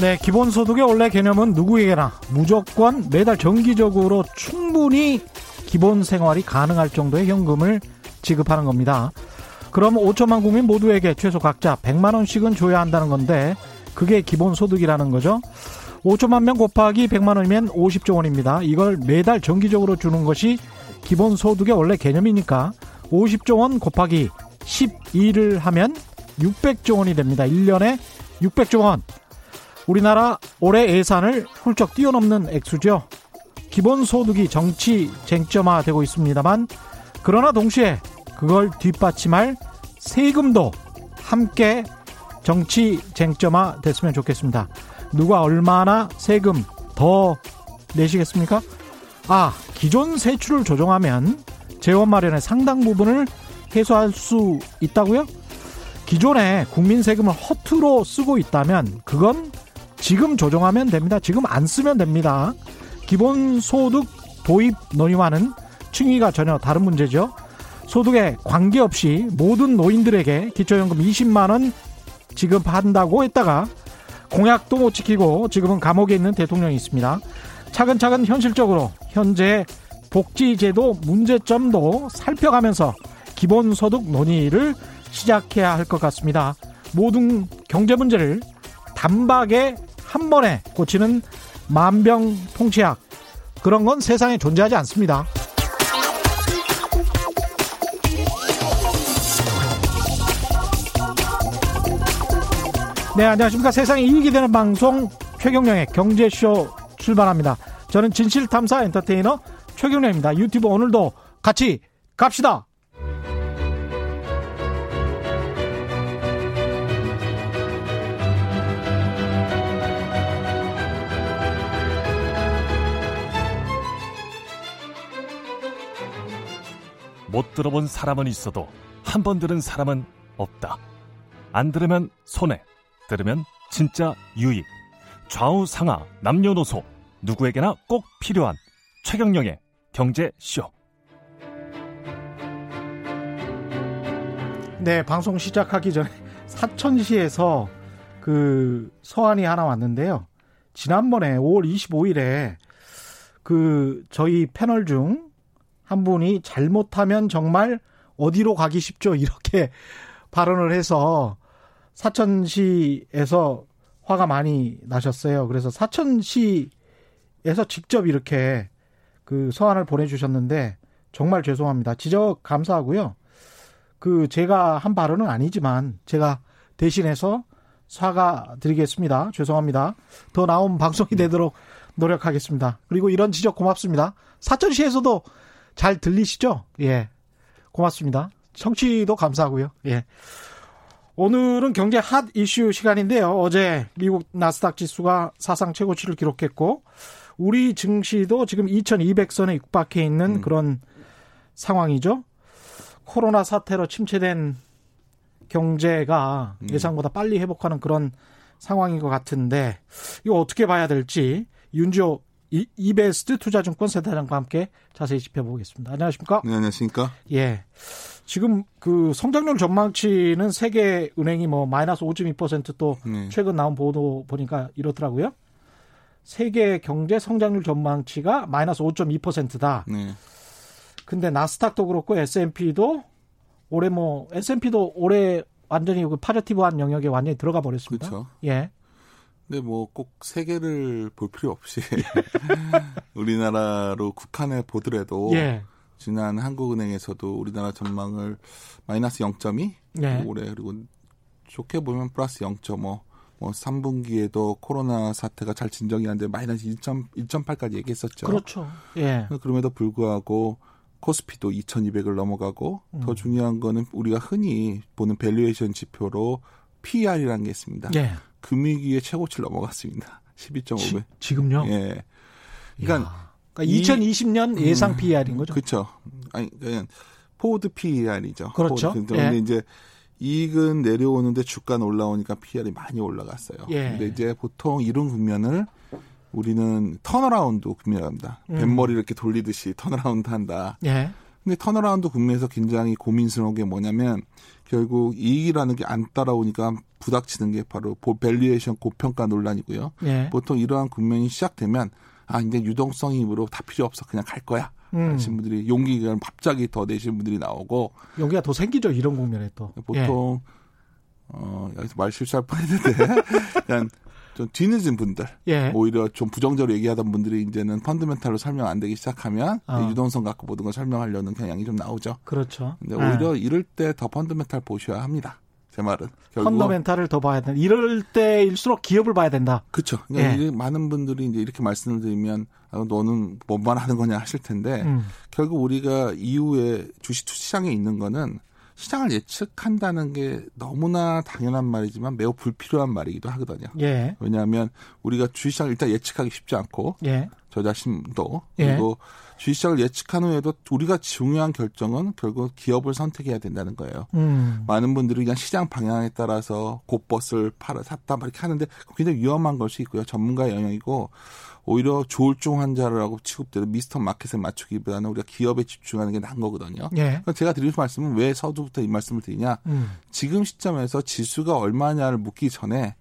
네, 기본소득의 원래 개념은 누구에게나 무조건 매달 정기적으로 충분히 기본 생활이 가능할 정도의 현금을 지급하는 겁니다. 그럼 5천만 국민 모두에게 최소 각자 100만 원씩은 줘야 한다는 건데 그게 기본소득이라는 거죠. 5천만 명 곱하기 100만 원이면 50조 원입니다. 이걸 매달 정기적으로 주는 것이 기본소득의 원래 개념이니까 50조 원 곱하기 12를 하면 600조 원이 됩니다. 1년에 600조 원. 우리나라 올해 예산을 훌쩍 뛰어넘는 액수죠. 기본소득이 정치 쟁점화되고 있습니다만 그러나 동시에 그걸 뒷받침할 세금도 함께 정치 쟁점화 됐으면 좋겠습니다. 누가 얼마나 세금 더 내시겠습니까? 아, 기존 세출을 조정하면 재원 마련의 상당 부분을 해소할 수 있다고요? 기존에 국민 세금을 허투루 쓰고 있다면 그건 지금 조정하면 됩니다. 지금 안 쓰면 됩니다. 기본소득 도입 논의와는 층위가 전혀 다른 문제죠. 소득에 관계없이 모든 노인들에게 기초연금 20만 원 지급한다고 했다가 공약도 못 지키고 지금은 감옥에 있는 대통령이 있습니다. 차근차근 현실적으로 현재 복지제도 문제점도 살펴가면서 기본소득 논의를 시작해야 할 것 같습니다. 모든 경제 문제를 단박에 한 번에 고치는 만병통치약 그런 건 세상에 존재하지 않습니다. 네, 안녕하십니까. 세상에 이익이 되는 방송 최경령의 경제쇼 출발합니다. 저는 진실탐사 엔터테이너 최경령입니다. 유튜브 오늘도 같이 갑시다. 못 들어본 사람은 있어도 한 번 들은 사람은 없다. 안 들으면 손해, 들으면 진짜 유익. 좌우 상하 남녀노소 누구에게나 꼭 필요한 최경영의 경제쇼. 네, 방송 시작하기 전에 사천시에서 그 서한이 하나 왔는데요. 지난번에 5월 25일에 그 저희 패널 중 한 분이 잘못하면 정말 어디로 가기 쉽죠 이렇게 발언을 해서 사천시에서 화가 많이 나셨어요. 그래서 사천시에서 직접 이렇게 그 서한을 보내주셨는데 정말 죄송합니다. 지적 감사하고요. 그 제가 한 발언은 아니지만 제가 대신해서 사과드리겠습니다. 죄송합니다. 더 나은 방송이 되도록 노력하겠습니다. 그리고 이런 지적 고맙습니다. 사천시에서도 잘 들리시죠? 예. 고맙습니다. 청취도 감사하고요. 예. 오늘은 경제 핫 이슈 시간인데요. 어제 미국 나스닥 지수가 사상 최고치를 기록했고 우리 증시도 지금 2200선에 육박해 있는 음. 그런 상황이죠. 코로나 사태로 침체된 경제가 음. 예상보다 빨리 회복하는 그런 상황인 것 같은데 이거 어떻게 봐야 될지 윤지호 이베스트 투자증권 센터장과 함께 자세히 짚어보겠습니다. 안녕하십니까? 네, 안녕하십니까? 예. 지금 그 성장률 전망치는 세계 은행이 뭐 마이너스 5.2%또 네. 최근 나온 보도 보니까 이렇더라고요. 세계 경제 성장률 전망치가 마이너스 5.2%다. 네. 근데 나스닥도 그렇고 S&P도 올해 뭐 S&P도 올해 완전히 그 파저티브한 영역에 완전히 들어가 버렸습니다. 그렇죠. 예. 근데 뭐 꼭 세계를 볼 필요 없이 우리나라로 국한해 보더라도 예. 지난 한국은행에서도 우리나라 전망을 마이너스 0.2 예. 올해 그리고 좋게 보면 플러스 0.5 뭐 3분기에도 코로나 사태가 잘 진정이 안 돼 마이너스 1.8까지 얘기했었죠. 그렇죠. 예. 그럼에도 불구하고 코스피도 2,200을 넘어가고 음. 더 중요한 거는 우리가 흔히 보는 valuation 지표로 PER이라는 게 있습니다. 예. 금융위기의 최고치를 넘어갔습니다. 12.5배. 지금요? 예. 그러니까, 그러니까 2020년 음, 예상 PER인 거죠? 그렇죠. 아니 그냥 forward PER이죠. 그렇죠. forward. 그런데 예. 이제 이익은 내려오는데 주가는 올라오니까 PER이 많이 올라갔어요. 예. 근데 이제 보통 이런 국면을 우리는 turnaround 국면이랍니다. 음. 뱃머리 이렇게 돌리듯이 turnaround 한다. 예. 근데 turnaround 국면에서 굉장히 고민스러운 게 뭐냐면 결국 이익이라는 게 안 따라오니까 부닥치는 게 바로 valuation 고평가 논란이고요. 예. 보통 이러한 국면이 시작되면 아 이제 유동성이 으로 다 필요 없어 그냥 갈 거야. 음. 하신 분들이 용기가 갑자기 더 내신 분들이 나오고 용기가 더 생기죠 이런 국면에 또 보통 예. 어 여기서 말 실수할 뻔했는데 그냥 좀 뒤늦은 분들 예. 오히려 좀 부정적으로 얘기하던 분들이 이제는 펀드멘탈로 설명 안 되기 시작하면 어. 유동성 갖고 모든 걸 설명하려는 경향이 좀 나오죠. 그렇죠. 근데 오히려 예. 이럴 때 더 펀드멘탈 보셔야 합니다. 제 말은. 펀더멘탈을 더 봐야 된다. 이럴 때일수록 기업을 봐야 된다. 그렇죠. 그러니까 예. 많은 분들이 이제 이렇게 말씀을 드리면 아, 너는 뭔말 하는 거냐 하실 텐데 음. 결국 우리가 이후에 주식 시장에 있는 거는 시장을 예측한다는 게 너무나 당연한 말이지만 매우 불필요한 말이기도 하거든요. 예. 왜냐하면 우리가 주식시장을 일단 예측하기 쉽지 않고 예. 저 자신도 예. 그리고 예. 주식시장을 예측한 후에도 우리가 중요한 결정은 결국 기업을 선택해야 된다는 거예요. 음. 많은 분들이 그냥 시장 방향에 따라서 곧버스를 팔아 샀다 막 이렇게 하는데 굉장히 위험한 걸 수 있고요. 전문가의 영역이고 오히려 조울증 환자라고 취급되는 미스터 마켓에 맞추기보다는 우리가 기업에 집중하는 게 나은 거거든요. 예. 제가 드릴 말씀은 왜 서두부터 이 말씀을 드리냐. 음. 지금 시점에서 지수가 얼마냐를 묻기 전에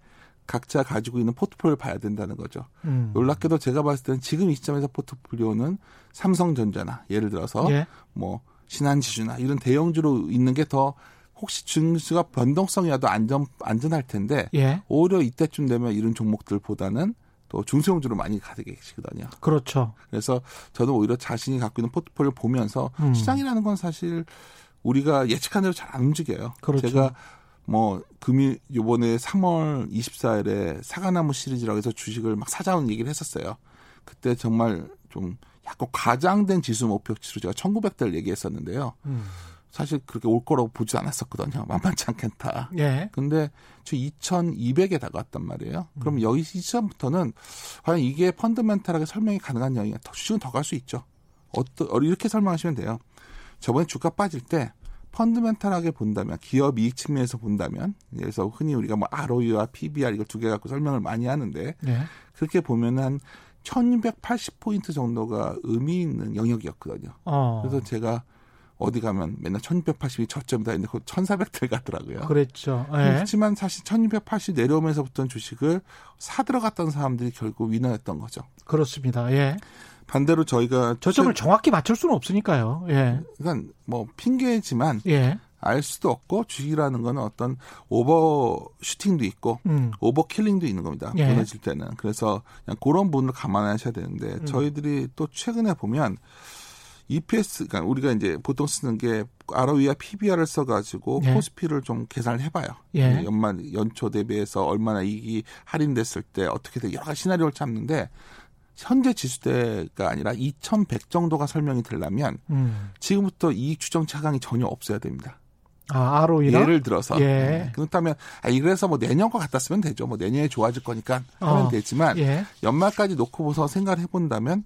각자 가지고 있는 포트폴리오를 봐야 된다는 거죠. 음. 놀랍게도 제가 봤을 때는 지금 이 시점에서 포트폴리오는 삼성전자나 예를 들어서 예. 뭐 신한지주나 이런 대형주로 있는 게 더 혹시 증시가 변동성이라도 안전 안전할 텐데 예. 오히려 이때쯤 되면 이런 종목들보다는 또 중소형주로 많이 가게 계시거든요. 그렇죠. 그래서 저는 오히려 자신이 갖고 있는 포트폴리오 보면서 음. 시장이라는 건 사실 우리가 예측한 대로 잘 안 움직여요. 그렇죠. 제가 뭐 금일 요번에 3월 24일에 사과나무 시리즈라고 해서 주식을 막 사자는 얘기를 했었어요. 그때 정말 좀 약간 과장된 지수 목표치로 제가 1900대를 얘기했었는데요. 음. 사실 그렇게 올 거라고 보지 않았었거든요. 만만치 않겠다. 예. 근데 저 2200에 다가왔단 말이에요. 그럼 음. 여기 시점부터는 과연 이게 펀드멘탈하게 설명이 가능한 영역이 더 주식은 더 갈 수 있죠. 어떠, 이렇게 설명하시면 돼요. 저번에 주가 빠질 때 펀드멘탈하게 본다면 기업 이익 측면에서 본다면 그래서 흔히 우리가 뭐 ROE와 PBR 이걸 두 개 갖고 설명을 많이 하는데 네. 그렇게 보면 한 1280포인트 정도가 의미 있는 영역이었거든요. 어. 그래서 제가 어디 가면 맨날 1280이 저점이다 했는데 1400들 가더라고요. 그랬죠. 네. 그렇지만 사실 1280 내려오면서부터 주식을 사 들어갔던 사람들이 결국 위너였던 거죠. 그렇습니다. 예. 반대로 저희가 저점을 최... 정확히 맞출 수는 없으니까요. 예. 그러니까 뭐 핑계지만 예. 알 수도 없고 주식이라는 거는 어떤 overshooting도 있고 음. overkilling도 있는 겁니다. 예. 무너질 때는. 그래서 그냥 그런 부분을 감안하셔야 되는데 음. 저희들이 또 최근에 보면 EPS, 그러니까 우리가 이제 보통 쓰는 게 ROE와 PBR을 써가지고 예. 코스피를 좀 계산을 해봐요. 예. 연말 연초 대비해서 얼마나 이익이 할인됐을 때 어떻게 돼 여러 가지 시나리오를 잡는데 현재 지수대가 아니라 2,100 정도가 설명이 되려면 음. 지금부터 이익 추정 차강이 전혀 없어야 됩니다. 아, ROE랑? 예를 들어서. 예. 네. 그렇다면, 아, 이래서 뭐 내년과 같다 쓰면 되죠. 뭐 내년에 좋아질 거니까 하면 어. 되지만, 예. 연말까지 놓고 보서 생각을 해본다면,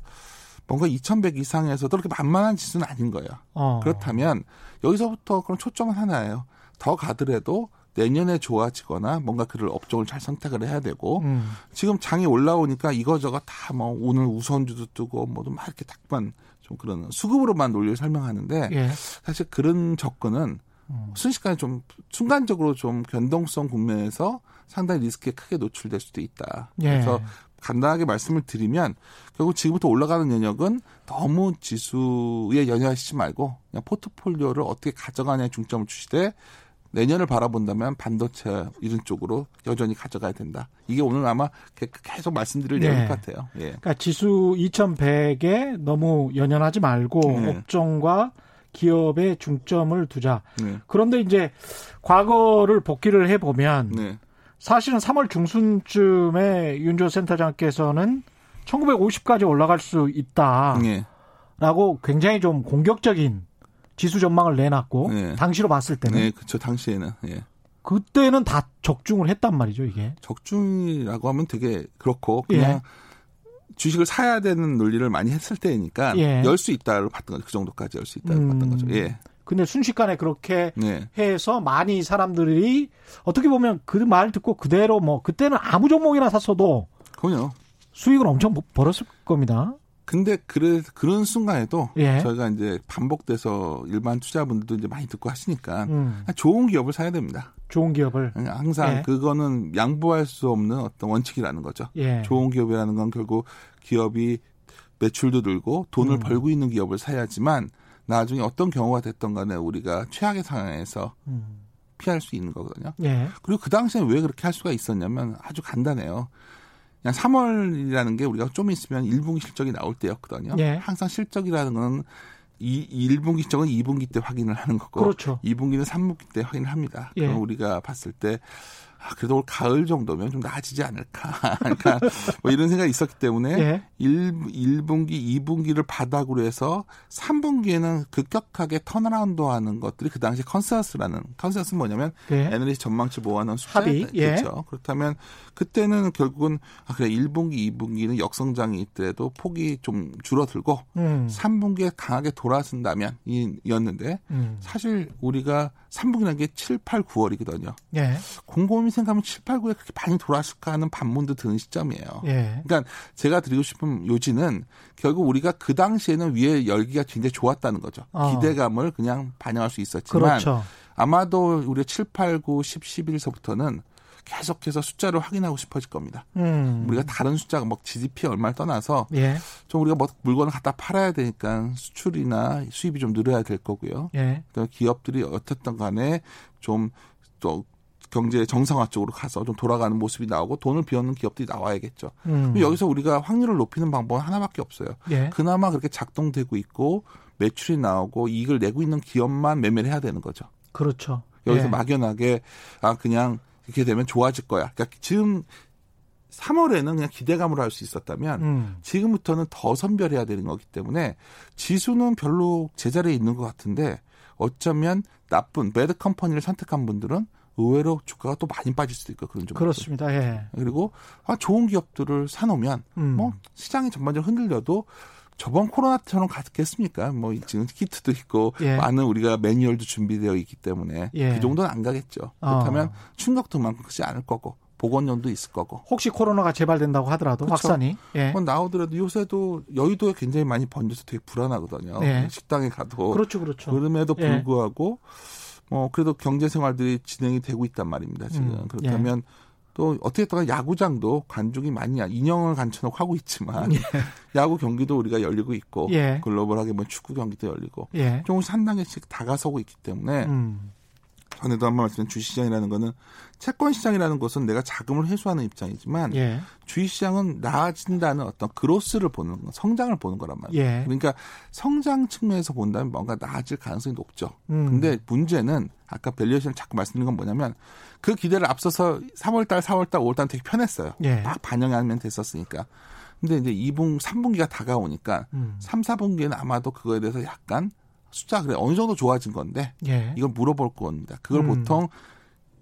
뭔가 2,100 이상에서도 그렇게 만만한 지수는 아닌 거예요. 어. 그렇다면 여기서부터 그런 초점은 하나예요. 더 가더라도 내년에 좋아지거나 뭔가 그를 업종을 잘 선택을 해야 되고 음. 지금 장이 올라오니까 이거저거 다 뭐 오늘 우선주도 뜨고 뭐도 막 이렇게 딱만 좀 그런 수급으로만 논리를 설명하는데 예. 사실 그런 접근은 음. 순식간에 좀 순간적으로 좀 변동성 국면에서 상당히 리스크에 크게 노출될 수도 있다. 예. 그래서 간단하게 말씀을 드리면 결국 지금부터 올라가는 영역은 너무 지수에 연연하시지 말고 그냥 포트폴리오를 어떻게 가져가냐에 중점을 주시되 내년을 바라본다면 반도체 이런 쪽으로 여전히 가져가야 된다. 이게 오늘 아마 계속 말씀드릴 네. 내용 같아요. 예. 그러니까 지수 2100에 너무 연연하지 말고 네. 업종과 기업에 중점을 두자. 네. 그런데 이제 과거를 복기를 해 보면 네. 사실은 3월 중순쯤에 윤조 센터장께서는 1950까지 올라갈 수 있다. 네. 라고 굉장히 좀 공격적인 지수 전망을 내놨고 네. 당시로 봤을 때는 네, 그렇죠. 당시에는 예. 그때는 다 적중을 했단 말이죠, 이게. 적중이라고 하면 되게 그렇고 그냥 예. 주식을 사야 되는 논리를 많이 했을 때니까 예. 열수 있다를 봤던 거죠. 그 정도까지 열 수 있다를 음. 봤던 거죠. 예. 근데 순식간에 그렇게 네. 해서 많이 사람들이 어떻게 보면 그 말 듣고 그대로 뭐 그때는 아무 종목이나 샀어도 그럼요. 수익을 엄청 벌었을 겁니다. 근데 그래 그런 순간에도 예. 저희가 이제 반복돼서 일반 투자분들도 이제 많이 듣고 하시니까 음. 좋은 기업을 사야 됩니다. 좋은 기업을 항상 예. 그거는 양보할 수 없는 어떤 원칙이라는 거죠. 예. 좋은 기업이라는 건 결국 기업이 매출도 늘고 돈을 음. 벌고 있는 기업을 사야지만 나중에 어떤 경우가 됐던 간에 우리가 최악의 상황에서 음. 피할 수 있는 거거든요. 예. 그리고 그 당시에 왜 그렇게 할 수가 있었냐면 아주 간단해요. 그냥 3월이라는 게 우리가 좀 있으면 1분기 실적이 나올 때였거든요. 예. 항상 실적이라는 건 이 1분기 실적은 2분기 때 확인을 하는 거고 그렇죠. 2분기는 3분기 때 확인을 합니다. 예. 그럼 우리가 봤을 때 아, 그래도 올 가을 정도면 좀 나아지지 않을까. 그러니까 뭐 이런 생각이 있었기 때문에 예. 1, 1분기, 2분기를 바닥으로 해서 3분기에는 급격하게 turnaround 하는 것들이 그 당시 consensus라는 consensus는 뭐냐면 예. 에너지 전망치 모아놓은 숫자. 합의. 예. 그렇죠. 그렇다면 그때는 결국은 아, 그래 1분기, 2분기는 역성장이 있더라도 폭이 좀 줄어들고 음. 3분기에 강하게 돌아선다면 이었는데 음. 사실 우리가 3분기라는 게 7, 8, 9월이거든요. 예. 곰곰이 생각하면 7, 8, 9에 그렇게 많이 돌아왔을까 하는 반문도 드는 시점이에요. 예. 그러니까 제가 드리고 싶은 요지는 결국 우리가 그 당시에는 위에 열기가 굉장히 좋았다는 거죠. 어. 기대감을 그냥 반영할 수 있었지만 그렇죠. 아마도 우리가 7, 8, 9, 10, 11서부터는 계속해서 숫자를 확인하고 싶어질 겁니다. 음. 우리가 다른 숫자가 뭐 GDP 얼마를 떠나서 예. 좀 우리가 뭐 물건을 갖다 팔아야 되니까 수출이나 수입이 좀 늘어야 될 거고요. 예. 기업들이 어떻든 간에 좀 또 경제 정상화 쪽으로 가서 좀 돌아가는 모습이 나오고 돈을 비워는 기업들이 나와야겠죠. 음. 여기서 우리가 확률을 높이는 방법은 하나밖에 없어요. 예. 그나마 그렇게 작동되고 있고 매출이 나오고 이익을 내고 있는 기업만 매매를 해야 되는 거죠. 그렇죠. 여기서 예. 막연하게 아 그냥 이렇게 되면 좋아질 거야. 그러니까 지금 3월에는 그냥 기대감으로 할 수 있었다면 음. 지금부터는 더 선별해야 되는 거기 때문에 지수는 별로 제자리에 있는 것 같은데 어쩌면 나쁜 매드 컴퍼니를 선택한 분들은 의외로 주가가 또 많이 빠질 수도 있고 그런 좀 그렇습니다. 예. 그리고 아 좋은 기업들을 사놓으면 음. 뭐 시장이 전반적으로 흔들려도 저번 코로나처럼 갔겠습니까? 뭐 지금 키트도 있고 예. 많은 우리가 매뉴얼도 준비되어 있기 때문에 예. 그 정도는 안 가겠죠. 그렇다면 어. 충격도 만큼 크지 않을 거고 보건용도 있을 거고. 혹시 코로나가 재발된다고 하더라도 그렇죠. 확산이 예. 뭐 나오더라도 요새도 여의도에 굉장히 많이 번져서 되게 불안하거든요. 예. 식당에 가도 그렇죠, 그렇죠. 그럼에도 예. 불구하고 어, 그래도 경제 생활들이 진행이 되고 있단 말입니다, 지금. 음, 그렇다면 예. 또 어떻게 또 야구장도 관중이 많이 인형을 간쳐놓고 하고 있지만 예. 야구 경기도 우리가 열리고 있고 예. 글로벌하게 뭐 축구 경기도 열리고 예. 조금씩 한 단계씩 다가서고 있기 때문에 음. 전에도 한번 말씀드린 주식시장이라는 거는 채권시장이라는 것은 내가 자금을 회수하는 입장이지만 예. 주식시장은 나아진다는 어떤 growth를 보는 거, 성장을 보는 거란 말이에요. 예. 그러니까 성장 측면에서 본다면 뭔가 나아질 가능성이 높죠. 음. 근데 문제는 아까 valuation을 자꾸 말씀드린 건 뭐냐면 그 기대를 앞서서 3월달, 4월달, 5월달 되게 편했어요. 예. 막 반영하면 됐었으니까. 근데 이제 2분, 3분기가 다가오니까 음. 3, 4분기에는 아마도 그거에 대해서 약간 숫자 그래 어느 정도 좋아진 건데 예. 이걸 물어볼 겁니다. 그걸 음. 보통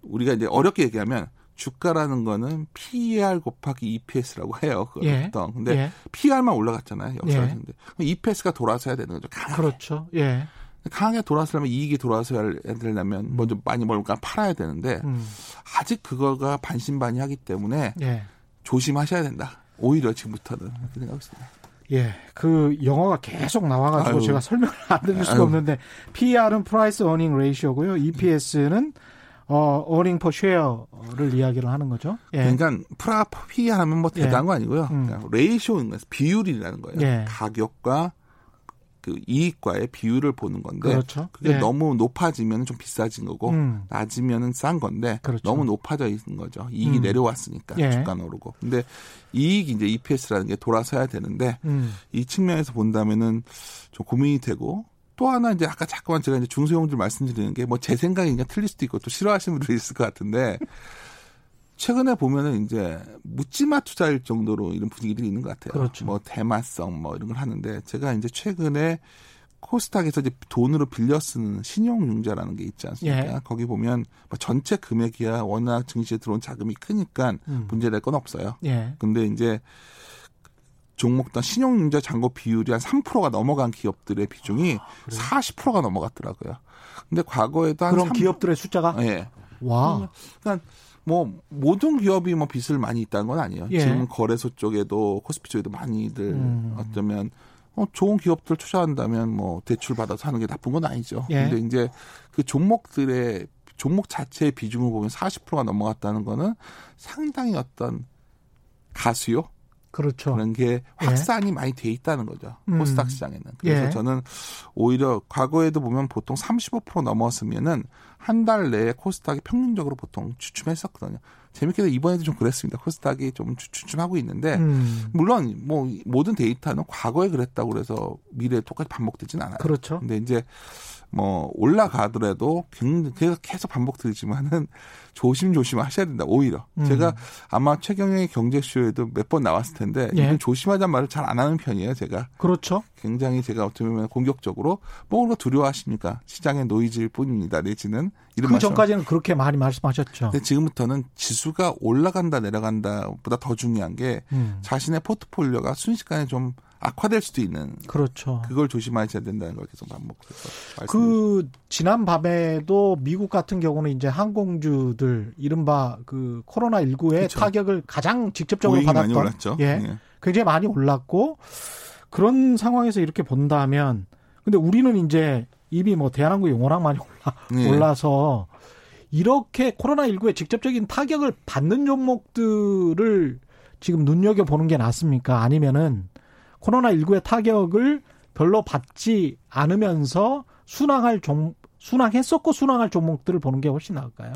우리가 이제 어렵게 얘기하면 주가라는 거는 PER 곱하기 EPS라고 해요. 그걸 예. 보통. 근데 예. PER만 올라갔잖아요. 역사하는데 예. EPS가 돌아서야 되는 거죠. 강하게. 그렇죠. 예. 강하게 돌아서려면 이익이 돌아서야 되려면 음. 먼저 많이 뭘까 팔아야 되는데 음. 아직 그거가 반신반의하기 때문에 예. 조심하셔야 된다. 오히려 지금부터는 그렇게 생각하고 있습니다. 예, 그 영어가 계속 나와가지고 아유. 제가 설명을 안 드릴 수가 아유. 없는데 PER은 Price Earning Ratio고요. EPS는 어, earning per share를 이야기를 하는 거죠. 예. 그러니까 프라 PE 하면 뭐 대단한 예. 거 아니고요. 음. ratio인 거예요. 비율이라는 거예요. 예. 가격과 그 이익과의 비율을 보는 건데 그렇죠. 그게 예. 너무 높아지면 좀 비싸진 거고 음. 낮으면은 싼 건데 그렇죠. 너무 높아져 있는 거죠. 이익이 음. 내려왔으니까 예. 주가 오르고. 근데 이익이 이제 EPS라는 게 돌아서야 되는데 음. 이 측면에서 본다면은 좀 고민이 되고 또 하나 이제 아까 자꾸만 제가 이제 중소형들 말씀드리는 게 뭐 제 생각이 그냥 틀릴 수도 있고 또 싫어하시는 분들이 있을 것 같은데 최근에 보면은 이제 묻지마 투자일 정도로 이런 분위기들이 있는 것 같아요. 그렇죠. 뭐 대마성 뭐 이런 걸 하는데 제가 이제 최근에 코스닥에서 이제 돈으로 빌려 쓰는 신용융자라는 게 있지 않습니까? 예. 거기 보면 뭐 전체 금액이야 워낙 증시에 들어온 자금이 크니까 음. 문제될 건 없어요. 예. 근데 이제 종목당 신용융자 잔고 비율이 한 3%가 넘어간 기업들의 비중이 아, 40%가 넘어갔더라고요. 근데 과거에도 한 그런 3... 기업들의 숫자가 예. 와. 그러니까 뭐 모든 기업이 뭐 빚을 많이 있다는 건 아니에요. 예. 지금 거래소 쪽에도 코스피 쪽에도 많이들 음. 어쩌면 어, 좋은 기업들 투자한다면 뭐 대출 받아서 하는 게 나쁜 건 아니죠. 예. 근데 이제 그 종목들의 종목 자체의 비중을 보면 40%가 넘어갔다는 거는 상당히 어떤 가수요. 그렇죠. 그런 게 예. 확산이 예. 많이 돼 있다는 거죠. 음. 코스닥 시장에는. 그래서 예. 저는 오히려 과거에도 보면 보통 35% 넘었으면은 한 달 내에 코스닥이 평균적으로 보통 주춤했었거든요. 재밌게도 이번에도 좀 그랬습니다. 코스닥이 좀 주춤하고 있는데 음. 물론 뭐 모든 데이터는 과거에 그랬다고 그래서 미래에 똑같이 반복되지는 않아요. 그렇죠. 근데 이제 뭐 올라가더라도 계속 계속 반복되지만은 조심조심 하셔야 된다. 오히려 음. 제가 아마 최경영의 경제쇼에도 몇 번 나왔을 텐데 예. 조심하자는 말을 잘 안 하는 편이에요. 제가 그렇죠. 굉장히 제가 어떻게 보면 공격적으로 뭐가 두려워하십니까? 시장의 노이즈일 뿐입니다. 내지는 이런 그 전까지는 그렇게 많이 말씀하셨죠. 근데 지금부터는 지수 가 올라간다 내려간다보다 더 중요한 게 음. 자신의 포트폴리오가 순식간에 좀 악화될 수도 있는 그렇죠. 그걸 조심하셔야 된다는 걸 계속 반복해서 그 지난 밤에도 미국 같은 경우는 이제 항공주들 이른바 그 코로나 19의 그렇죠. 타격을 가장 직접적으로 받았던 많이 예, 네. 굉장히 많이 올랐고 그런 상황에서 이렇게 본다면 근데 우리는 이제 이미 뭐 대한항공 용어랑 많이 올라, 네. 올라서 이렇게 코로나 19의 직접적인 타격을 받는 종목들을 지금 눈여겨 보는 게 낫습니까? 아니면은 코로나19의 타격을 별로 받지 않으면서 순항할 종, 순항했었고 순항할 종목들을 보는 게 훨씬 나을까요?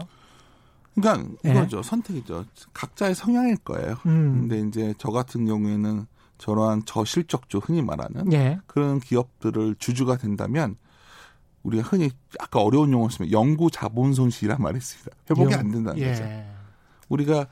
그러니까 예. 이거죠. 네. 선택이죠. 각자의 성향일 거예요. 음. 근데 이제 저 같은 경우에는 저러한 저실적주 흔히 말하는 네. 그런 기업들을 주주가 된다면 우리가 흔히 아까 어려운 용어 쓰면 연구 자본 손실이란 말이 있습니다. 회복이 영, 안 된다는 예. 거죠. 우리가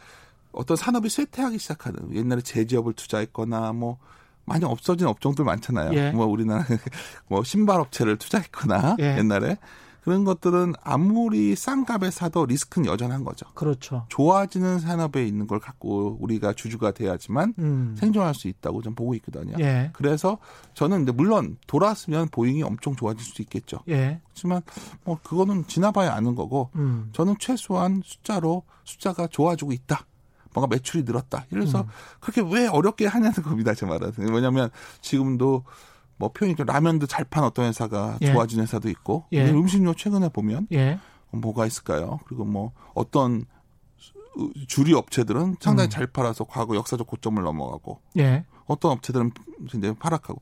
어떤 산업이 쇠퇴하기 시작하는 옛날에 제지업을 투자했거나 뭐 많이 없어진 업종들 많잖아요. 예. 뭐 우리나라 뭐 신발 업체를 투자했거나 예. 옛날에 그런 것들은 아무리 싼 값에 사도 리스크는 여전한 거죠. 그렇죠. 좋아지는 산업에 있는 걸 갖고 우리가 주주가 돼야지만 음. 생존할 수 있다고 좀 보고 있거든요. 예. 그래서 저는 근데 물론 돌아왔으면 보잉이 엄청 좋아질 수도 있겠죠. 예. 그렇지만 뭐 그거는 지나봐야 아는 거고 음. 저는 최소한 숫자로 숫자가 좋아지고 있다. 뭔가 매출이 늘었다. 이래서 음. 그렇게 왜 어렵게 하냐는 겁니다. 제 말은. 왜냐하면 지금도 뭐 표현이 좀 라면도 잘 판 어떤 회사가 예. 좋아진 회사도 있고 예. 음식료 최근에 보면 예. 뭐가 있을까요? 그리고 뭐 어떤 주류 업체들은 상당히 음. 잘 팔아서 과거 역사적 고점을 넘어가고 예. 어떤 업체들은 이제 하락하고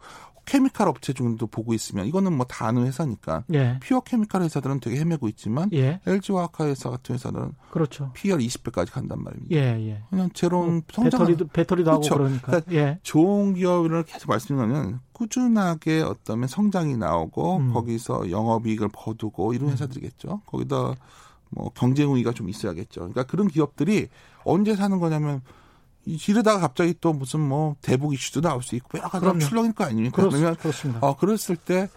케미칼 업체 중도 보고 있으면 이거는 뭐 다 아는 회사니까 예. 피어 케미칼 회사들은 되게 헤매고 있지만 예. LG 화학화 회사 같은 회사들은 그렇죠. PR 20배까지 간단 말입니다. 예, 예. 그냥 제로는 뭐 성장 배터리도 배터리도 그렇죠. 하고 그러니까. 그러니까 예. 좋은 기업을 계속 말씀드리면 꾸준하게 어떤 성장이 나오고 음. 거기서 영업이익을 거두고 이런 음. 회사들이겠죠. 거기다 뭐 경쟁 우위가 좀 있어야겠죠. 그러니까 그런 기업들이 언제 사는 거냐면 이러다가 갑자기 또 무슨 뭐 대북 이슈도 나올 수 있고 여러 가지 출렁일 거 아닙니까? 그렇, 그러면 그렇습니다. 어 그랬을 때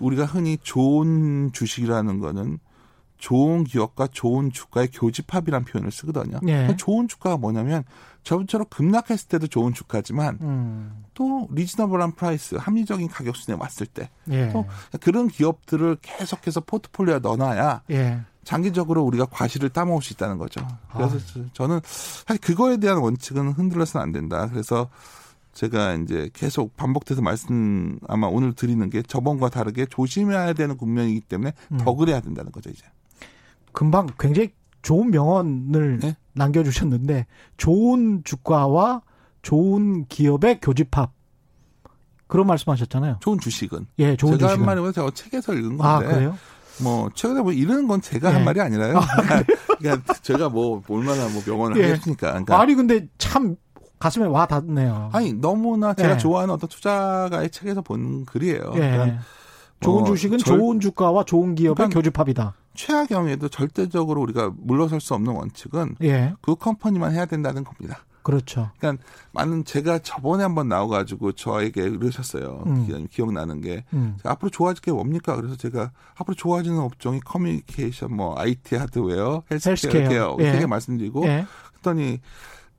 우리가 흔히 좋은 주식이라는 거는 좋은 기업과 좋은 주가의 교집합이라는 표현을 쓰거든요. 네. 그러니까 좋은 주가가 뭐냐면 저번처럼 급락했을 때도 좋은 주가지만 음. 또 reasonable한 price 합리적인 가격 순에 왔을 때또 예. 그런 기업들을 계속해서 포트폴리오에 넣어놔야 예. 장기적으로 우리가 과실을 따먹을 수 있다는 거죠. 그래서 아. 저는 사실 그거에 대한 원칙은 흔들려서는 안 된다. 그래서 제가 이제 계속 반복돼서 말씀 아마 오늘 드리는 게 저번과 다르게 조심해야 되는 국면이기 때문에 음. 더 그래야 된다는 거죠, 이제. 금방 굉장히 좋은 명언을 네? 남겨주셨는데 좋은 주가와 좋은 기업의 교집합 그런 말씀하셨잖아요. 좋은 주식은. 예, 좋은 제가 주식은. 한 말이 제가 책에서 읽은 아, 건데. 아, 그래요? 뭐 최근에 뭐 이런 건 제가 예. 한 말이 아니라요. 아, 그러니까 제가 뭐 얼마나 뭐 명언을 예. 하겠습니까? 그러니까 아니 근데 참 가슴에 와 닿네요. 아니 너무나 제가 예. 좋아하는 어떤 투자가의 책에서 본 글이에요. 예. 그러니까 좋은 뭐 주식은 절, 좋은 주가와 좋은 기업의 그러니까 교집합이다. 최악경에도 절대적으로 우리가 물러설 수 없는 원칙은 예. 그 컴퍼니만 해야 된다는 겁니다. 그렇죠. 그러니까 많은 제가 저번에 한번 나와가지고 저에게 그러셨어요. 음. 기억나는 게 음. 앞으로 좋아질 게 뭡니까? 그래서 제가 앞으로 좋아지는 업종이 커뮤니케이션, 뭐 IT 하드웨어, 헬스케어 예. 세개 말씀드리고 예. 그랬더니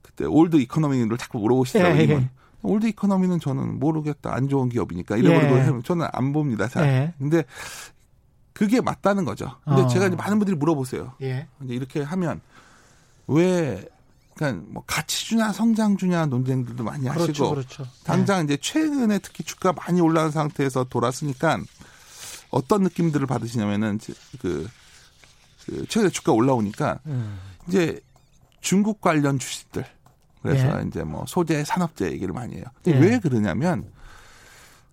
그때 old economy를 자꾸 물어보시더라고요. 예. 예. old economy는 저는 모르겠다. 안 좋은 기업이니까 이래버리고 예. 저는 안 봅니다. 잘. 예. 근데 그게 맞다는 거죠. 근데 어. 제가 이제 많은 분들이 물어보세요. 예. 이제 이렇게 하면 왜 그러니까 뭐 가치 주냐 성장 주냐 논쟁들도 많이 그렇죠, 하시고 그렇죠. 당장 네. 이제 최근에 특히 주가 많이 올라간 상태에서 돌았으니까 어떤 느낌들을 받으시냐면은 그, 그 최근에 주가 올라오니까 음. 이제 중국 관련 주식들 그래서 예. 이제 뭐 소재 산업재 얘기를 많이 해요. 예. 왜 그러냐면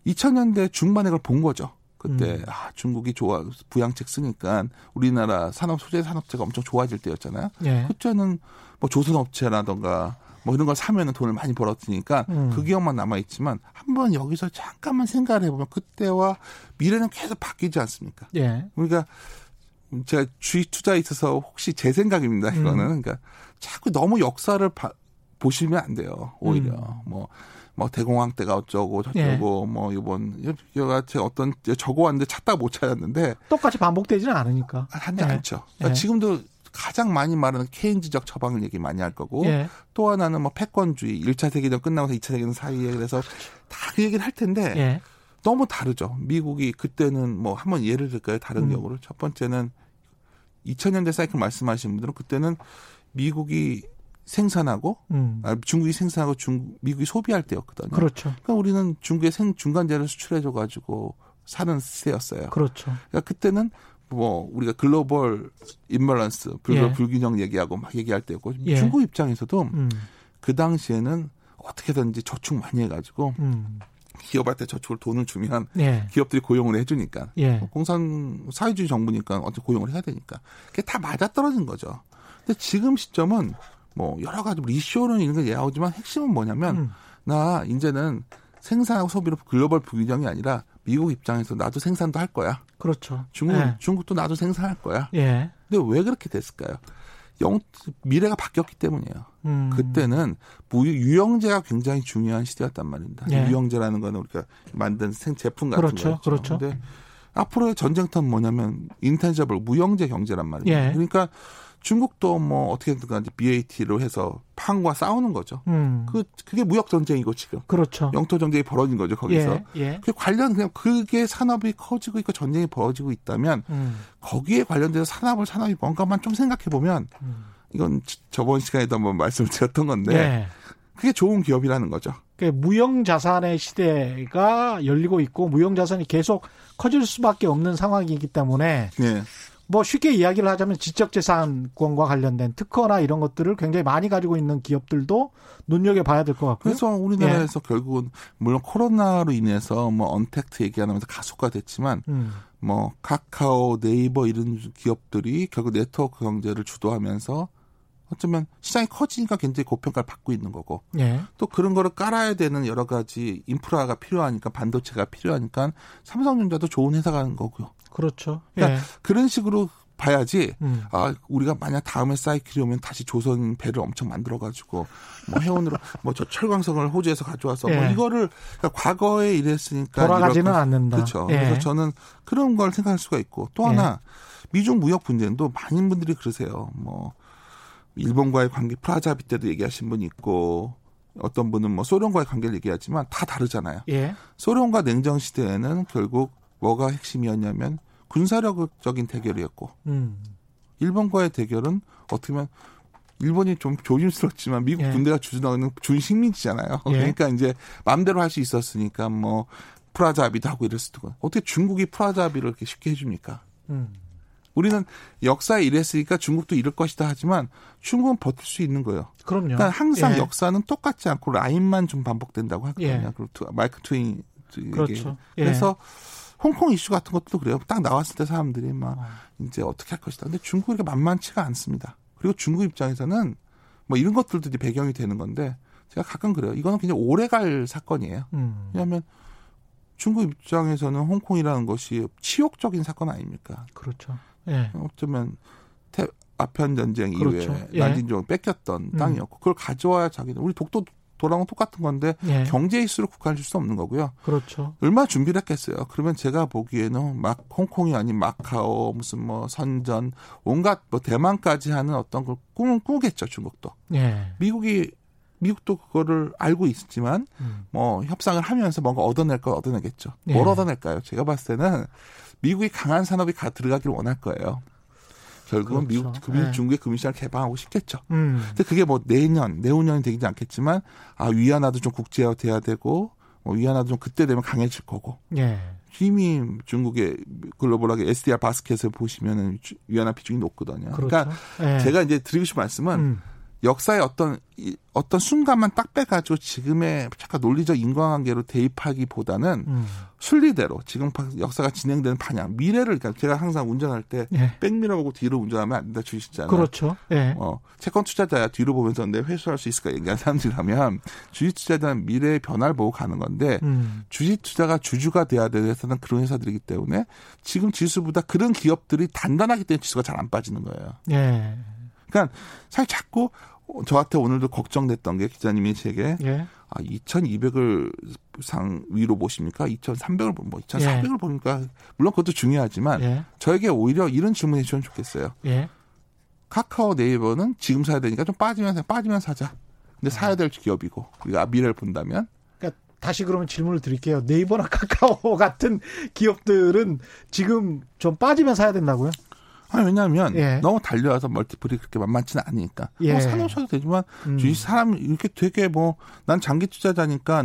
2000년대 중반에 그걸 본 거죠. 그때 음. 아, 중국이 좋아 부양책 쓰니까 우리나라 산업 소재 산업재가 엄청 좋아질 때였잖아요. 예. 그때는 뭐 조선업체라던가 뭐 이런 걸 사면은 돈을 많이 벌었으니까 음. 그 기업만 남아 있지만 한번 여기서 잠깐만 생각을 해보면 그때와 미래는 계속 바뀌지 않습니까? 예. 그러니까 제가 주식 투자에 있어서 혹시 제 생각입니다. 이거는 음. 그러니까 자꾸 너무 역사를 바, 보시면 안 돼요. 오히려 음. 뭐 뭐 대공황 때가 어쩌고 저쩌고 예. 뭐 이번 여같이 어떤 적어왔는데 찾다 못 찾았는데 똑같이 반복되지는 않으니까 하지 예. 않죠. 그러니까 예. 지금도 가장 많이 말하는 케인즈적 처방을 얘기 많이 할 거고 예. 또 하나는 뭐 패권주의 1차 세계대전 끝나고서 2차 세계대전 사이에 그래서 다 그 얘기를 할 텐데 예. 너무 다르죠. 미국이 그때는 뭐 한번 예를 들까요? 다른 음. 경우를 첫 번째는 2000년대 사이클 말씀하신 분들은 그때는 미국이 생산하고 음. 아, 중국이 생산하고 중 미국이 소비할 때였거든요. 그렇죠. 그러니까 우리는 중국에 생 중간 재료 수출해줘 가지고 사는 시대였어요. 그렇죠. 그러니까 그때는 뭐 우리가 글로벌 인밸런스, 글로벌 예. 불균형 얘기하고 막 얘기할 때였고 예. 중국 입장에서도 음. 그 당시에는 어떻게든지 저축 많이 해가지고 음. 기업한테 저축을 돈을 주면 예. 기업들이 고용을 해주니까 예. 공산 사회주의 정부니까 어떻게 고용을 해야 되니까 그게 다 맞아 떨어진 거죠. 근데 지금 시점은 뭐 여러 가지 리쇼는 이런 게 나오지만 핵심은 뭐냐면 음. 나 이제는 생산하고 소비로 글로벌 불균형이 아니라 미국 입장에서 나도 생산도 할 거야. 그렇죠. 중국 예. 중국도 나도 생산할 거야. 예. 근데 왜 그렇게 됐을까요? 영 미래가 바뀌었기 때문이에요. 음. 그때는 무 유형제가 굉장히 중요한 시대였단 말입니다. 예. 유형제라는 거는 우리가 만든 생 제품 같은 그렇죠. 거죠. 그렇죠. 근데 앞으로의 전쟁터는 뭐냐면 인텐저블 무형제 경제란 말이에요. 예. 그러니까 중국도 뭐 어떻게든 간에 BAT로 해서 판과 싸우는 거죠. 음. 그 그게 무역 전쟁이고 지금. 그렇죠. 영토 전쟁이 벌어진 거죠 거기서. 예, 예. 그 관련 그냥 그게 산업이 커지고 있고 전쟁이 벌어지고 있다면 음. 거기에 관련돼서 산업을 산업이 뭔가만 좀 생각해 보면 음. 이건 저번 시간에도 한번 말씀을 드렸던 건데 예. 그게 좋은 기업이라는 거죠. 그 무형 자산의 시대가 열리고 있고 무형 자산이 계속 커질 수밖에 없는 상황이기 때문에. 예. 뭐 쉽게 이야기를 하자면 지적재산권과 관련된 특허나 이런 것들을 굉장히 많이 가지고 있는 기업들도 눈여겨 봐야 될 것 같고요. 그래서 우리나라에서 예. 결국은 물론 코로나로 인해서 뭐 언택트 얘기하면서 가속화 됐지만 음. 뭐 카카오, 네이버 이런 기업들이 결국 네트워크 경제를 주도하면서 어쩌면 시장이 커지니까 굉장히 고평가를 받고 있는 거고 예. 또 그런 거를 깔아야 되는 여러 가지 인프라가 필요하니까 반도체가 필요하니까 삼성전자도 좋은 회사가 하는 거고요. 그렇죠. 그러니까 예. 그런 식으로 봐야지 음. 아 우리가 만약 다음에 사이클이 오면 다시 조선 배를 엄청 만들어 가지고 뭐 해운으로 뭐 저 철광석을 호주에서 가져와서 뭐 예. 뭐 이거를 그러니까 과거에 이랬으니까 돌아가지는 않는다. 그렇죠. 예. 그래서 저는 그런 걸 생각할 수가 있고 또 하나 예. 미중 무역 분쟁도 많은 분들이 그러세요. 뭐 일본과의 관계 프라자 합의 때도 얘기하신 분이 있고 어떤 분은 뭐 소련과의 관계를 얘기하지만 다 다르잖아요. 예. 소련과 냉전 시대에는 결국 뭐가 핵심이었냐면 군사력적인 대결이었고 음. 일본과의 대결은 어떻게 보면 일본이 좀 조심스럽지만 미국 예. 군대가 주둔하는 준식민지잖아요. 예. 그러니까 이제 마음대로 할 수 있었으니까 뭐 프라자 합의도 하고 이럴 수도 있고 어떻게 중국이 프라자 합의를 이렇게 쉽게 해줍니까? 음. 우리는 역사에 이랬으니까 중국도 이럴 것이다 하지만 중국은 버틸 수 있는 거예요. 그럼요. 그러니까 항상 예. 역사는 똑같지 않고 라인만 좀 반복된다고 하거든요. 예. 그리고 마이크 트윈 그렇죠. 예. 그래서 홍콩 이슈 같은 것도 그래요. 딱 나왔을 때 사람들이 막 어. 이제 어떻게 할 것이다. 근데 중국이 만만치가 않습니다. 그리고 중국 입장에서는 뭐 이런 것들도 이제 배경이 되는 건데 제가 가끔 그래요. 이거는 그냥 오래 갈 사건이에요. 음. 왜냐하면 중국 입장에서는 홍콩이라는 것이 치욕적인 사건 아닙니까? 그렇죠. 예. 어쩌면 태, 아편 전쟁 그렇죠. 이후에 예. 난징족을 뺏겼던 음. 땅이었고 그걸 가져와야 자기는 우리 독도 도랑은 똑같은 건데 예. 경제 이슈로 국한할 수 없는 거고요. 그렇죠. 얼마 준비를 했겠어요. 그러면 제가 보기에는 막 홍콩이 아닌 마카오 무슨 뭐 선전 온갖 뭐 대만까지 하는 어떤 걸 꿈은 꾸겠죠 중국도. 예. 미국이 미국도 그거를 알고 있지만 음. 뭐 협상을 하면서 뭔가 얻어낼 걸 얻어내겠죠. 뭘 예. 얻어낼까요? 제가 봤을 때는 미국이 강한 산업이 가 들어가기를 원할 거예요. 결국은 그렇죠. 미국 금융 네. 중국의 금융시장을 개방하고 싶겠죠. 음. 근데 그게 뭐 내년, 내후년이 되지 않겠지만 아 위안화도 좀 국제화돼야 되고 뭐 위안화도 좀 그때 되면 강해질 거고. 예. 이미 중국의 글로벌하게 SDR 바스켓을 보시면은 위안화 비중이 높거든요. 그렇죠. 그러니까 예. 제가 이제 드리고 싶은 말씀은 음. 역사의 어떤 어떤 순간만 딱 빼가지고 지금의 잠깐 논리적 인과관계로 대입하기보다는 음. 순리대로 지금 역사가 진행되는 방향, 미래를 그러니까 제가 항상 운전할 때 예. 백미러 보고 뒤로 운전하면 안 된다 주시잖아요. 그렇죠. 예. 어, 채권 투자자야 뒤로 보면서 내 회수할 수 있을까 얘기하는 사람들이라면 주식 투자자는 미래의 변화를 보고 가는 건데 음. 주식 투자가 주주가 돼야 되는 회사는 그런 회사들이기 때문에 지금 지수보다 그런 기업들이 단단하기 때문에 지수가 잘 안 빠지는 거예요. 예. 그러니까 사실 자꾸 저한테 오늘도 걱정됐던 게 기자님이 제게 예. 아 2,200을 상 위로 보십니까? 2,300을 뭐 2,400을 예. 보니까 물론 그것도 중요하지만 예. 저에게 오히려 이런 질문해 주시면 좋겠어요. 예. 카카오 네이버는 지금 사야 되니까 좀 빠지면 빠지면 사자. 근데 사야 될 기업이고 우리가 미래를 본다면 그러니까 다시 그러면 질문을 드릴게요. 네이버나 카카오 같은 기업들은 지금 좀 빠지면 사야 된다고요? 아니, 왜냐하면 예. 너무 달려와서 멀티플이 그렇게 만만치는 않으니까. 예. 뭐 사놓으셔도 되지만 음. 주식 사람 이렇게 되게 뭐 난 장기 투자자니까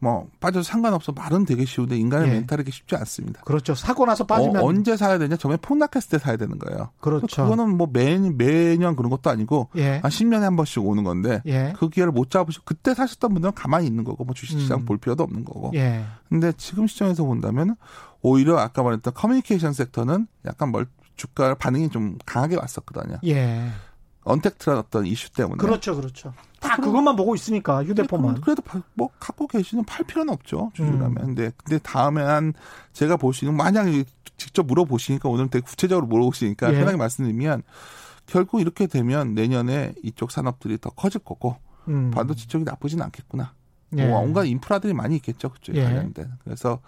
뭐 빠져도 상관없어 말은 되게 쉬운데 인간의 예. 멘탈이 쉽지 않습니다. 그렇죠. 사고 나서 빠지면 어, 언제 사야 되냐? 처음에 폭락했을 때 사야 되는 거예요. 그렇죠. 그거는 뭐 매, 매년 그런 것도 아니고 예. 한 10년에 한 번씩 오는 건데 예. 그 기회를 못 잡으시고 그때 사셨던 분들은 가만히 있는 거고 뭐 주식시장 음. 볼 필요도 없는 거고. 예. 근데 지금 시장에서 본다면 오히려 아까 말했던 커뮤니케이션 섹터는 약간 멀 주가 반응이 좀 강하게 왔었거든요. 예. 언택트란 어떤 이슈 때문에. 그렇죠, 그렇죠. 다 그것만 보고 있으니까 휴대폰만. 그래도 뭐 갖고 계시는 팔 필요는 없죠 주주라면. 음. 근데 근데 다음에 한 제가 볼수 있는 만약에 직접 물어보시니까 오늘 되게 구체적으로 물어보시니까 예. 편하게 말씀드리면 결국 이렇게 되면 내년에 이쪽 산업들이 더 커질 거고 음. 반도체 쪽이 나쁘진 않겠구나. 예. 뭐 온갖 인프라들이 많이 있겠죠 그쪽에 예. 관련된. 그래서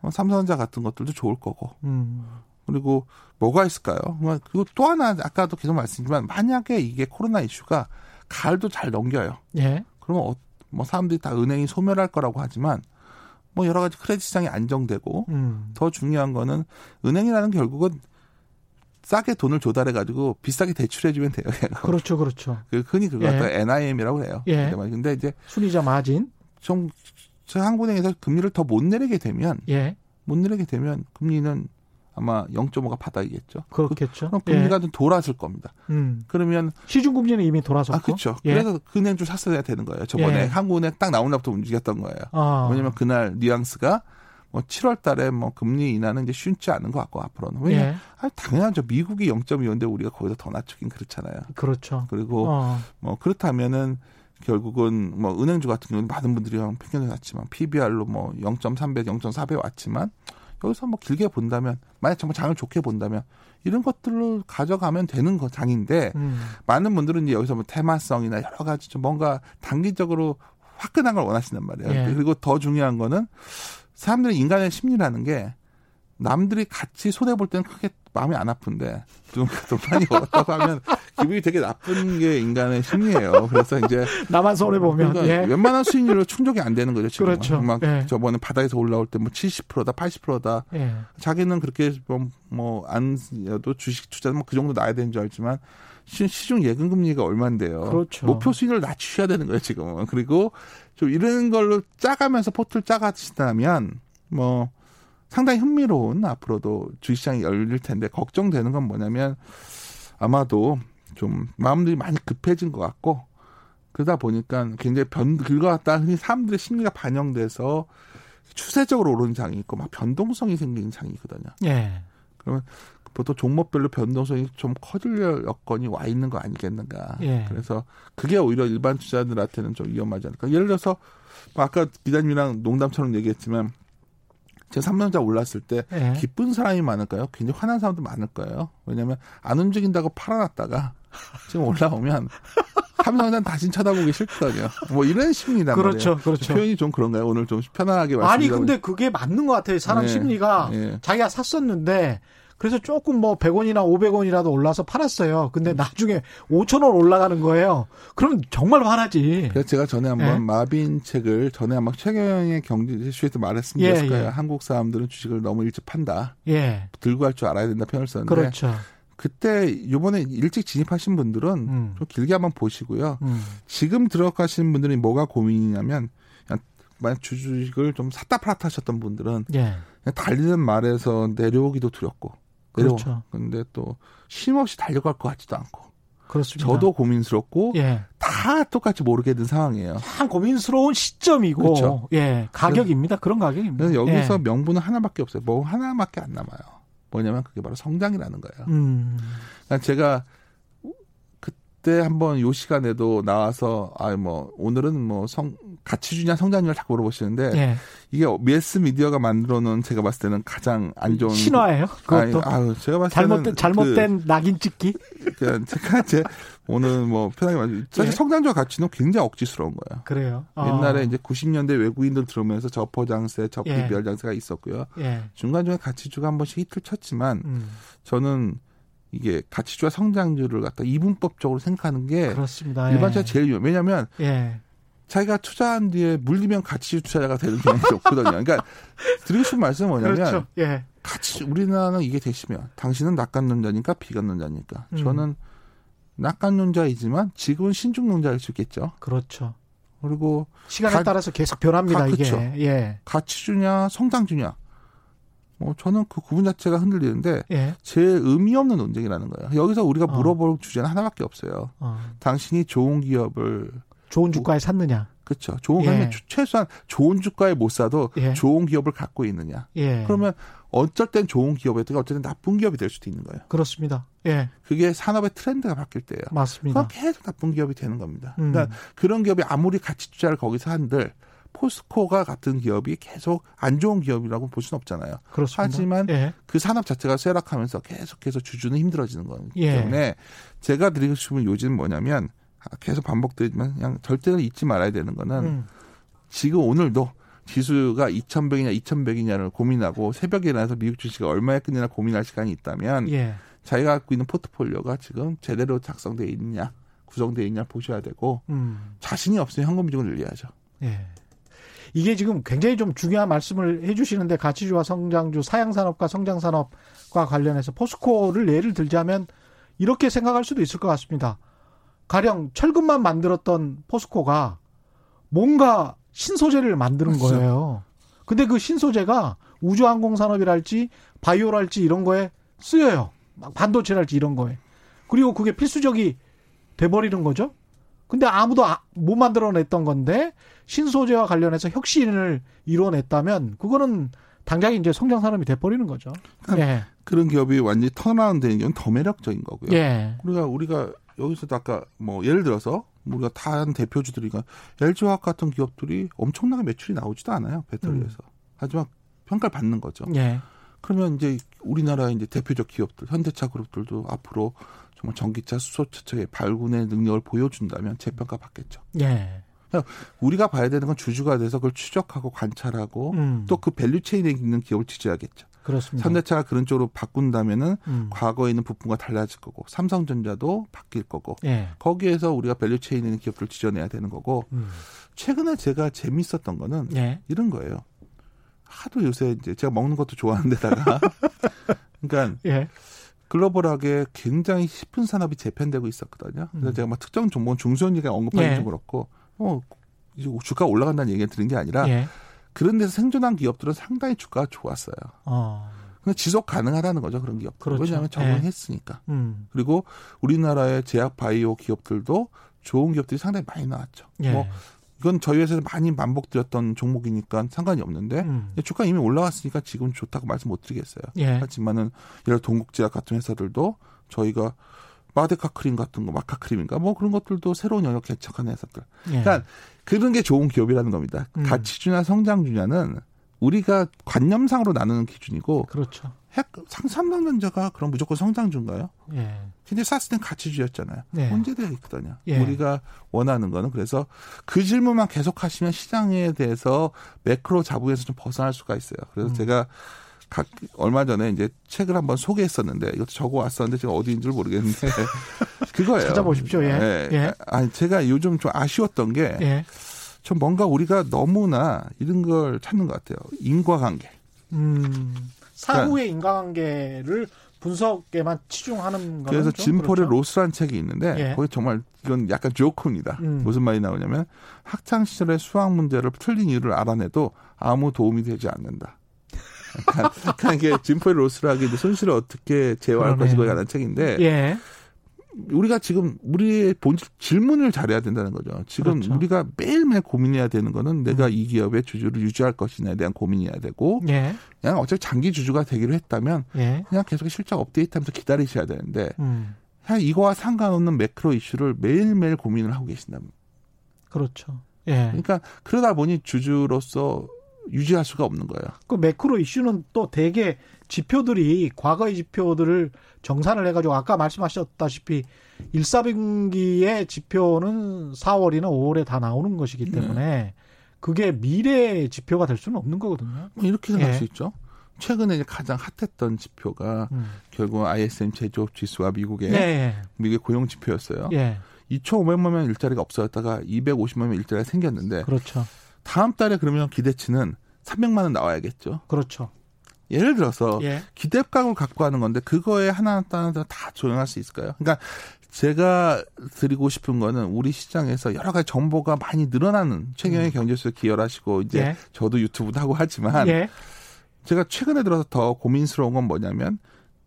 뭐 삼성전자 같은 것들도 좋을 거고. 음. 그리고 뭐가 있을까요? 그리고 또 하나 아까도 계속 말씀드리지만 만약에 이게 코로나 이슈가 가을도 잘 넘겨요. 예. 그러면 어, 뭐 사람들이 다 은행이 소멸할 거라고 하지만 뭐 여러 가지 크레딧 시장이 안정되고 음. 더 중요한 거는 은행이라는 결국은 싸게 돈을 조달해 가지고 비싸게 대출해 주면 돼요. 그렇죠, 그렇죠. 그 흔히 그거 갖다 예. NIM이라고 해요. 예. 근데 이제 순이자 마진 좀 한국은행에서 금리를 더 못 내리게 되면 예. 못 내리게 되면 금리는 아마 0.5가 바닥이겠죠. 그렇겠죠. 그럼 금리가 예. 좀 돌았을 겁니다. 음. 그러면 시중 금리는 이미 돌아섰고. 아, 그렇죠. 예. 그래서 은행주 샀어야 되는 거예요. 저번에 예. 한국은행 딱 나온 날부터 움직였던 거예요. 아. 왜냐면 그날 뉘앙스가 뭐 7월 달에 뭐 금리 인하는 이제 쉽지 않은 것 같고 앞으로는. 왜냐 예. 아, 당연하죠. 미국이 0.25인데 우리가 거기서 더 낮추긴 그렇잖아요. 그렇죠. 그리고 어. 뭐 그렇다면은 결국은 뭐 은행주 같은 경우는 많은 분들이 평균을 났지만 PBR로 뭐 0.3배, 0.4배 왔지만 여기서 뭐 길게 본다면 만약 정말 장을 좋게 본다면 이런 것들로 가져가면 되는 거 장인데 음. 많은 분들은 이제 여기서 뭐 테마성이나 여러 가지 좀 뭔가 단기적으로 화끈한 걸 원하신단 말이에요. 예. 그리고 더 중요한 거는 사람들의 인간의 심리라는 게 남들이 같이 손해 볼 때는 크게 마음이 안 아픈데 좀, 좀 많이 얻었다고 하면 기분이 되게 나쁜 게 인간의 심리예요. 그래서 이제 나만 손해 보면 그러니까 예. 웬만한 수익률로 충족이 안 되는 거죠. 지금 그렇죠. 막 예. 저번에 바닥에서 올라올 때 뭐 70%다, 80%다. 예. 자기는 그렇게 뭐안 도 주식 투자 뭐그 정도 나야 되는 줄 알지만 시중 예금 금리가 얼마인데요. 그렇죠. 목표 수익률을 낮추셔야 되는 거예요 지금은. 그리고 좀 이런 걸로 짜가면서 포트를 짜가시다면 뭐 상당히 흥미로운 앞으로도 주식시장이 열릴 텐데 걱정되는 건 뭐냐면 아마도 좀 마음들이 많이 급해진 것 같고 그러다 보니까 굉장히 변 긁어왔다 흔히 사람들의 심리가 반영돼서 추세적으로 오르는 장이 있고 막 변동성이 생기는 장이 있거든요. 예. 그러면 보통 종목별로 변동성이 좀 커질 여건이 와 있는 거 아니겠는가. 예. 그래서 그게 오히려 일반 투자들한테는 좀 위험하지 않을까. 예를 들어서 뭐 아까 기자님이랑 농담처럼 얘기했지만 제가 삼성전자 올랐을 때 예. 기쁜 사람이 많을까요? 굉장히 화난 사람도 많을 거예요. 왜냐하면 안 움직인다고 팔아놨다가 지금 올라오면 삼성전 다시 쳐다보기 싫거든요. 뭐 이런 그렇죠, 말이에요. 그렇죠. 표현이 좀 그런가요? 오늘 좀 편안하게 말씀. 아니 근데 그게 맞는 것 같아요. 사람 네, 심리가 네. 자기가 샀었는데 그래서 조금 뭐 100원이나 500원이라도 올라서 팔았어요. 근데 음. 나중에 5천원 올라가는 거예요. 그럼 정말 화나지. 그래서 제가 전에 한번 예. 마빈 책을 전에 아마 최경영의 경제쇼에서 말했습니다. 예, 예. 한국 사람들은 주식을 너무 일찍 판다. 예. 들고 할 줄 알아야 된다 표현을 썼는데. 그렇죠. 그때 요번에 일찍 진입하신 분들은 음. 좀 길게 한번 보시고요. 음. 지금 들어가시는 분들이 뭐가 고민이냐면 만약 주식을 좀 샀다 팔았다 하셨던 분들은 예. 달리는 말에서 내려오기도 두렵고 내려오. 그렇죠. 근데 또 쉼없이 달려갈 것 같지도 않고. 그렇습니다. 저도 고민스럽고 예. 다 똑같이 모르게 된 상황이에요. 참 고민스러운 시점이고 그렇죠. 예 가격입니다. 그런 가격입니다. 그래서 여기서 예. 명분은 하나밖에 없어요. 뭐 하나밖에 안 남아요. 뭐냐면 그게 바로 성장이라는 거예요. 음. 그러니까 제가 그때 한번 요 시간에도 나와서 아 뭐 오늘은 뭐 성 가치 주냐 성장률 자꾸 물어보시는데 예. 이게 매스 미디어가 만들어 놓은 제가 봤을 때는 가장 안 좋은 신화예요. 그것도 아니, 아유, 제가 봤을 잘못된 때는 잘못된 그, 낙인 찍기. 그러니까 제가 제 오늘 뭐 편하게 말 사실 예. 성장적 가치는 굉장히 억지스러운 거예요. 그래요. 어. 옛날에 이제 90년대 외국인들 들어오면서 저퍼 장세, 저피 예. 별 장세가 있었고요. 예. 중간 중에 가치주가 한 번씩 히트를 쳤지만 음. 저는 이게 가치주와 성장률을 갖다 이분법적으로 생각하는 게 그렇습니다. 일반적으로 예. 제일 유용. 왜냐하면 예. 자기가 투자한 뒤에 물리면 가치주 투자자가 되는 경향이 없거든요. 그러니까 드리고 싶은 말씀은 뭐냐면 그렇죠. 예. 가치 우리나라는 이게 되시면 당신은 낙관론자니까 비관론자니까 음. 저는 낙관론자이지만 지금은 신중론자일 수 있겠죠. 그렇죠. 그리고 시간에 가, 따라서 계속 변합니다. 가, 이게 그렇죠. 예. 가치주냐 성장주냐 뭐 저는 그 구분 자체가 흔들리는데 예. 제일 의미 없는 논쟁이라는 거예요. 여기서 우리가 어. 물어볼 어. 주제는 하나밖에 없어요. 어. 당신이 좋은 기업을 좋은 주가에 샀느냐? 그렇죠. 좋은 예. 최소한 좋은 주가에 못 사도 예. 좋은 기업을 갖고 있느냐. 예. 그러면 어쩔 땐 좋은 기업이었다가 어쩔 땐 나쁜 기업이 될 수도 있는 거예요. 그렇습니다. 예. 그게 산업의 트렌드가 바뀔 때예요. 맞습니다. 계속 나쁜 기업이 되는 겁니다. 음. 그러니까 그런 기업이 아무리 가치 투자를 거기서 한들 포스코가 같은 기업이 계속 안 좋은 기업이라고 볼 수는 없잖아요. 그렇습니다. 하지만 예. 그 산업 자체가 쇠락하면서 계속해서 주주는 힘들어지는 거기 예. 때문에 제가 드리고 싶은 요지는 뭐냐면 계속 반복되지만 그냥 절대로 잊지 말아야 되는 거는 음. 지금 오늘도 지수가 2,100이냐 2,100이냐를 고민하고 새벽에 일어나서 미국 주식이 얼마에 끊느냐 고민할 시간이 있다면 예. 자기가 갖고 있는 포트폴리오가 지금 제대로 작성돼 있느냐 구성돼 있냐 보셔야 되고 음. 자신이 없으면 현금 비중을 늘려야죠. 예. 이게 지금 굉장히 좀 중요한 말씀을 해주시는데 가치주와 성장주, 사양산업과 성장산업과 관련해서 포스코를 예를 들자면 이렇게 생각할 수도 있을 것 같습니다. 가령 철근만 만들었던 포스코가 뭔가 신소재를 만드는. 거예요. 근데 그 신소재가 우주항공산업이랄지 바이오랄지 이런 거에 쓰여요. 반도체랄지 이런 거에. 그리고 그게 필수적이 돼버리는 거죠. 근데 아무도 아, 못 만들어냈던 건데 신소재와 관련해서 혁신을 이뤄냈다면 그거는 당장에 이제 성장 산업이 돼버리는 거죠. 그러니까 예. 그런 기업이 완전히 턴아웃 되는 건더 매력적인 거고요. 예. 우리가 우리가 여기서도 아까 뭐 예를 들어서 우리가 다른 대표주들이가 LG화학 같은 기업들이 엄청나게 매출이 나오지도 않아요 배터리에서. 음. 하지만 평가를 받는 거죠. 예. 그러면 이제 우리나라 이제 대표적 기업들 현대차 그룹들도 앞으로 정말 전기차 수소차의 발군의 능력을 보여준다면 재평가 받겠죠. 예. 우리가 봐야 되는 건 주주가 돼서 그걸 추적하고 관찰하고 음. 또그 value chain에 있는 기업을 지지하겠죠. 그렇습니다. 현대차가 그런 쪽으로 바꾼다면은 음. 과거에 있는 부품과 달라질 거고 삼성전자도 바뀔 거고 예. 거기에서 우리가 value chain에 있는 기업들 찾아내야 되는 거고 음. 최근에 제가 재밌었던 거는 예. 이런 거예요. 하도 요새 이제 제가 먹는 것도 좋아하는데다가 그러니까 예. 글로벌하게 굉장히 싶은 산업이 재편되고 있었거든요. 그래서 음. 제가 막 특정 종목 중소기업 언급하기 예. 좀 그렇고 어 주가 올라간다는 얘기가 드는 게 아니라 예. 그런 데서 생존한 기업들은 상당히 주가가 좋았어요. 어. 근데 지속 가능하다는 거죠 그런 기업. 그렇죠. 왜냐하면 적응했으니까. 예. 음. 그리고 우리나라의 제약 바이오 기업들도 좋은 기업들이 상당히 많이 나왔죠. 예. 뭐 이건 저희 회사에서 많이 반복드렸던 종목이니까 상관이 없는데 음. 주가 이미 올라왔으니까 지금 좋다고 말씀 못 드리겠어요. 예. 하지만은 예를 동국제약 같은 회사들도 저희가 마데카 크림 같은 거, 마카 크림인가 뭐 그런 것들도 새로운 영역 개척한 회사들. 예. 그러니까 그런 게 좋은 기업이라는 겁니다. 음. 가치주냐 성장주냐는 우리가 관념상으로 나누는 기준이고. 그렇죠. 핵 상삼성전자가 그럼 무조건 성장주인가요? 예. 근데 샀을 땐 가치주였잖아요. 예. 문제되어 있거든요. 예. 우리가 원하는 거는 그래서 그 질문만 계속 하시면 시장에 대해서 매크로 자부에서 좀 벗어날 수가 있어요. 그래서 음. 제가 각 얼마 전에 이제 책을 한번 소개했었는데 이것도 적어 왔었는데 제가 어디인 줄 모르겠는데 그거예요. 찾아보십시오. 예. 예. 예. 아니 제가 요즘 좀 아쉬웠던 게 예. 좀 뭔가 우리가 너무나 이런 걸 찾는 것 같아요. 인과관계. 음. 사후의 그러니까, 인과관계를 분석에만 치중하는 거는 그래서 진폴의 그렇죠? 로스란 책이 있는데 예. 거기 정말 이건 약간 조크입니다. 음. 무슨 말이 나오냐면 학창 시절의 수학 문제를 틀린 이유를 알아내도 아무 도움이 되지 않는다. 그러니까, 이게 진폴의 로스락이 손실을 어떻게 제어할 것인가에 관한 책인데 예. 우리가 지금 우리의 본질 질문을 잘해야 된다는 거죠. 지금 그렇죠. 우리가 매일매일 고민해야 되는 거는 내가 음. 이 기업의 주주를 유지할 것이냐에 대한 고민이어야 되고 예. 그냥 어차피 장기 주주가 되기로 했다면 예. 그냥 계속 실적 업데이트하면서 기다리셔야 되는데 음. 그냥 이거와 상관없는 매크로 이슈를 매일매일 고민을 하고 계신다면 그렇죠. 예. 그러니까 그러다 보니 주주로서 유지할 수가 없는 거예요. 그 매크로 이슈는 또 대개 지표들이 과거의 지표들을 정산을 해가지고 아까 말씀하셨다시피 1, 4분기의 지표는 4월이나 5월에 다 나오는 것이기 때문에 네. 그게 미래 지표가 될 수는 없는 거거든요. 뭐 이렇게 생각할 예. 수 있죠. 최근에 가장 핫했던 지표가 음. 결국 ISM 제조업 지수와 미국의 네. 미국의 고용 지표였어요. 예. 2,500만 명 일자리가 없어졌다가 250만 명 일자리가 생겼는데 그렇죠. 다음 달에 그러면 기대치는 300만 원 나와야겠죠. 그렇죠. 예를 들어서 예. 기대감을 갖고 하는 건데 그거에 하나 하나 다 조용할 수 있을까요? 그러니까 제가 드리고 싶은 거는 우리 시장에서 여러 가지 정보가 많이 늘어나는 최경의 음. 경제수 기여하시고 이제 예. 저도 유튜브도 하고 하지만 예. 제가 최근에 들어서 더 고민스러운 건 뭐냐면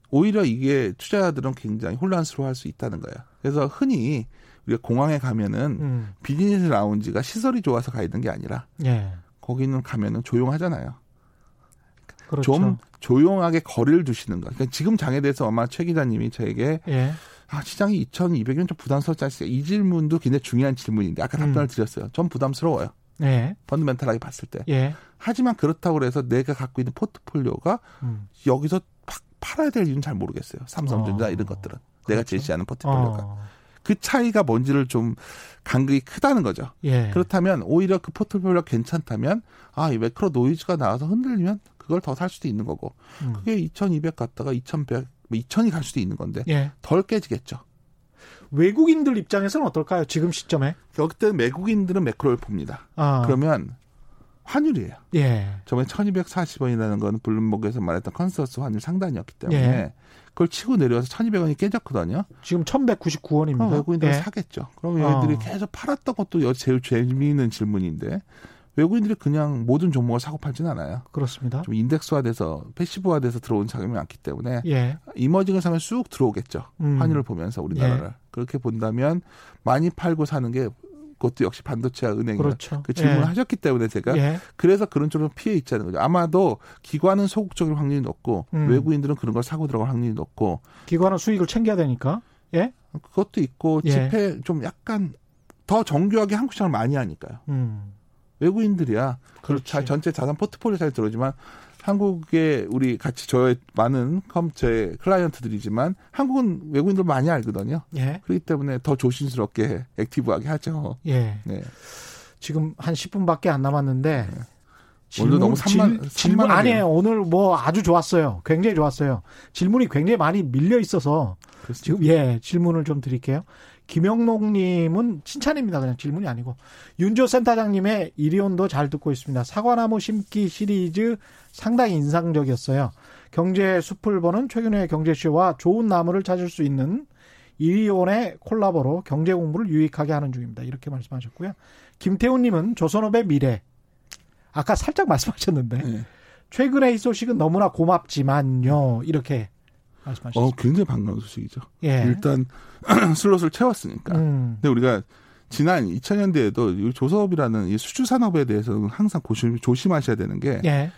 오히려 이게 투자자들은 굉장히 혼란스러워할 수 있다는 거예요. 그래서 흔히 우리가 공항에 가면은 음. 비즈니스 라운지가 시설이 좋아서 가 있는 게 아니라 예. 거기는 가면은 조용하잖아요. 그렇죠. 좀 조용하게 거리를 두시는 거. 그러니까 지금 장에 대해서 아마 최 기자님이 저에게 예. 아, 시장이 2,200년 좀 부담스럽지 않습니까? 이 질문도 굉장히 중요한 질문인데 아까 답변을 음. 드렸어요. 전 부담스러워요. 예. 펀드멘탈하게 봤을 때. 예. 하지만 그렇다고 해서 내가 갖고 있는 포트폴리오가 음. 여기서 팍 팔아야 될 이유는 잘 모르겠어요. 삼성전자 어. 이런 것들은. 내가 그렇죠. 제시하는 포트폴리오가. 어. 그 차이가 뭔지를 좀 간극이 크다는 거죠. 예. 그렇다면 오히려 그 포트폴리오가 괜찮다면 아, 이 매크로 노이즈가 나와서 흔들리면 그걸 더 살 수도 있는 거고. 음. 그게 2200 갔다가 2100, 2000이 갈 수도 있는 건데 예. 덜 깨지겠죠. 외국인들 입장에서는 어떨까요? 지금 시점에? 그때 외국인들은 매크로를 봅니다. 아. 그러면 환율이에요. 예. 저번에 1240원이라는 건 블룸버그에서 말했던 컨서스 환율 상단이었기 때문에 예. 그걸 치고 내려와서 1200원이 깨졌거든요. 지금 1199원입니다. 어, 외국인들은 예. 사겠죠. 그럼 얘들이 어. 계속 팔았던 것도 제일 재미있는 질문인데 외국인들이 그냥 모든 종목을 사고 팔진 않아요. 그렇습니다. 좀 인덱스화돼서 패시브화돼서 들어온 자금이 많기 때문에 예. 이머징을 사면 쑥 들어오겠죠. 음. 환율을 보면서 우리나라를 예. 그렇게 본다면 많이 팔고 사는 게 그것도 역시 반도체와 은행이 그렇죠. 그 질문을 예. 하셨기 때문에 제가 예. 그래서 그런 쪽으로 피해 있자는 거죠. 아마도 기관은 소극적인 확률이 높고 음. 외국인들은 그런 걸 사고 들어갈 확률이 높고 기관은 수익을 챙겨야 되니까 예 그것도 있고 예. 집회 좀 약간 더 정교하게 한국 시장을 많이 하니까요. 음. 외국인들이야. 그렇죠. 전체 자산 포트폴리오 잘 들어오지만 한국에 우리 같이 저의 많은 컴제 클라이언트들이지만 한국은 외국인들 많이 알거든요. 예. 그렇기 때문에 더 조심스럽게 액티브하게 하죠. 예. 네. 지금 한 10분밖에 안 남았는데 네. 질문, 오늘 너무 산만, 질, 질문 아니에요. 오늘 뭐 아주 좋았어요. 굉장히 좋았어요. 질문이 굉장히 많이 밀려 있어서 그렇습니다. 지금 예 질문을 좀 드릴게요. 김영목님은 칭찬입니다. 그냥 질문이 아니고. 윤조 센터장님의 이리온도 잘 듣고 있습니다. 사과나무 심기 시리즈 상당히 인상적이었어요. 경제 숲을 보는 최근의 경제쇼와 좋은 나무를 찾을 수 있는 이리온의 콜라보로 경제 공부를 유익하게 하는 중입니다. 이렇게 말씀하셨고요. 김태훈님은 조선업의 미래. 아까 살짝 말씀하셨는데. 네. 최근의 이 소식은 너무나 고맙지만요. 이렇게 말씀하셨죠. 어, 굉장히 반가운 소식이죠. 예. 일단 슬롯을 채웠으니까. 음. 근데 우리가 지난 2000년대에도 조선업이라는 이 수주 산업에 대해서는 항상 고심, 조심하셔야 되는 게 예.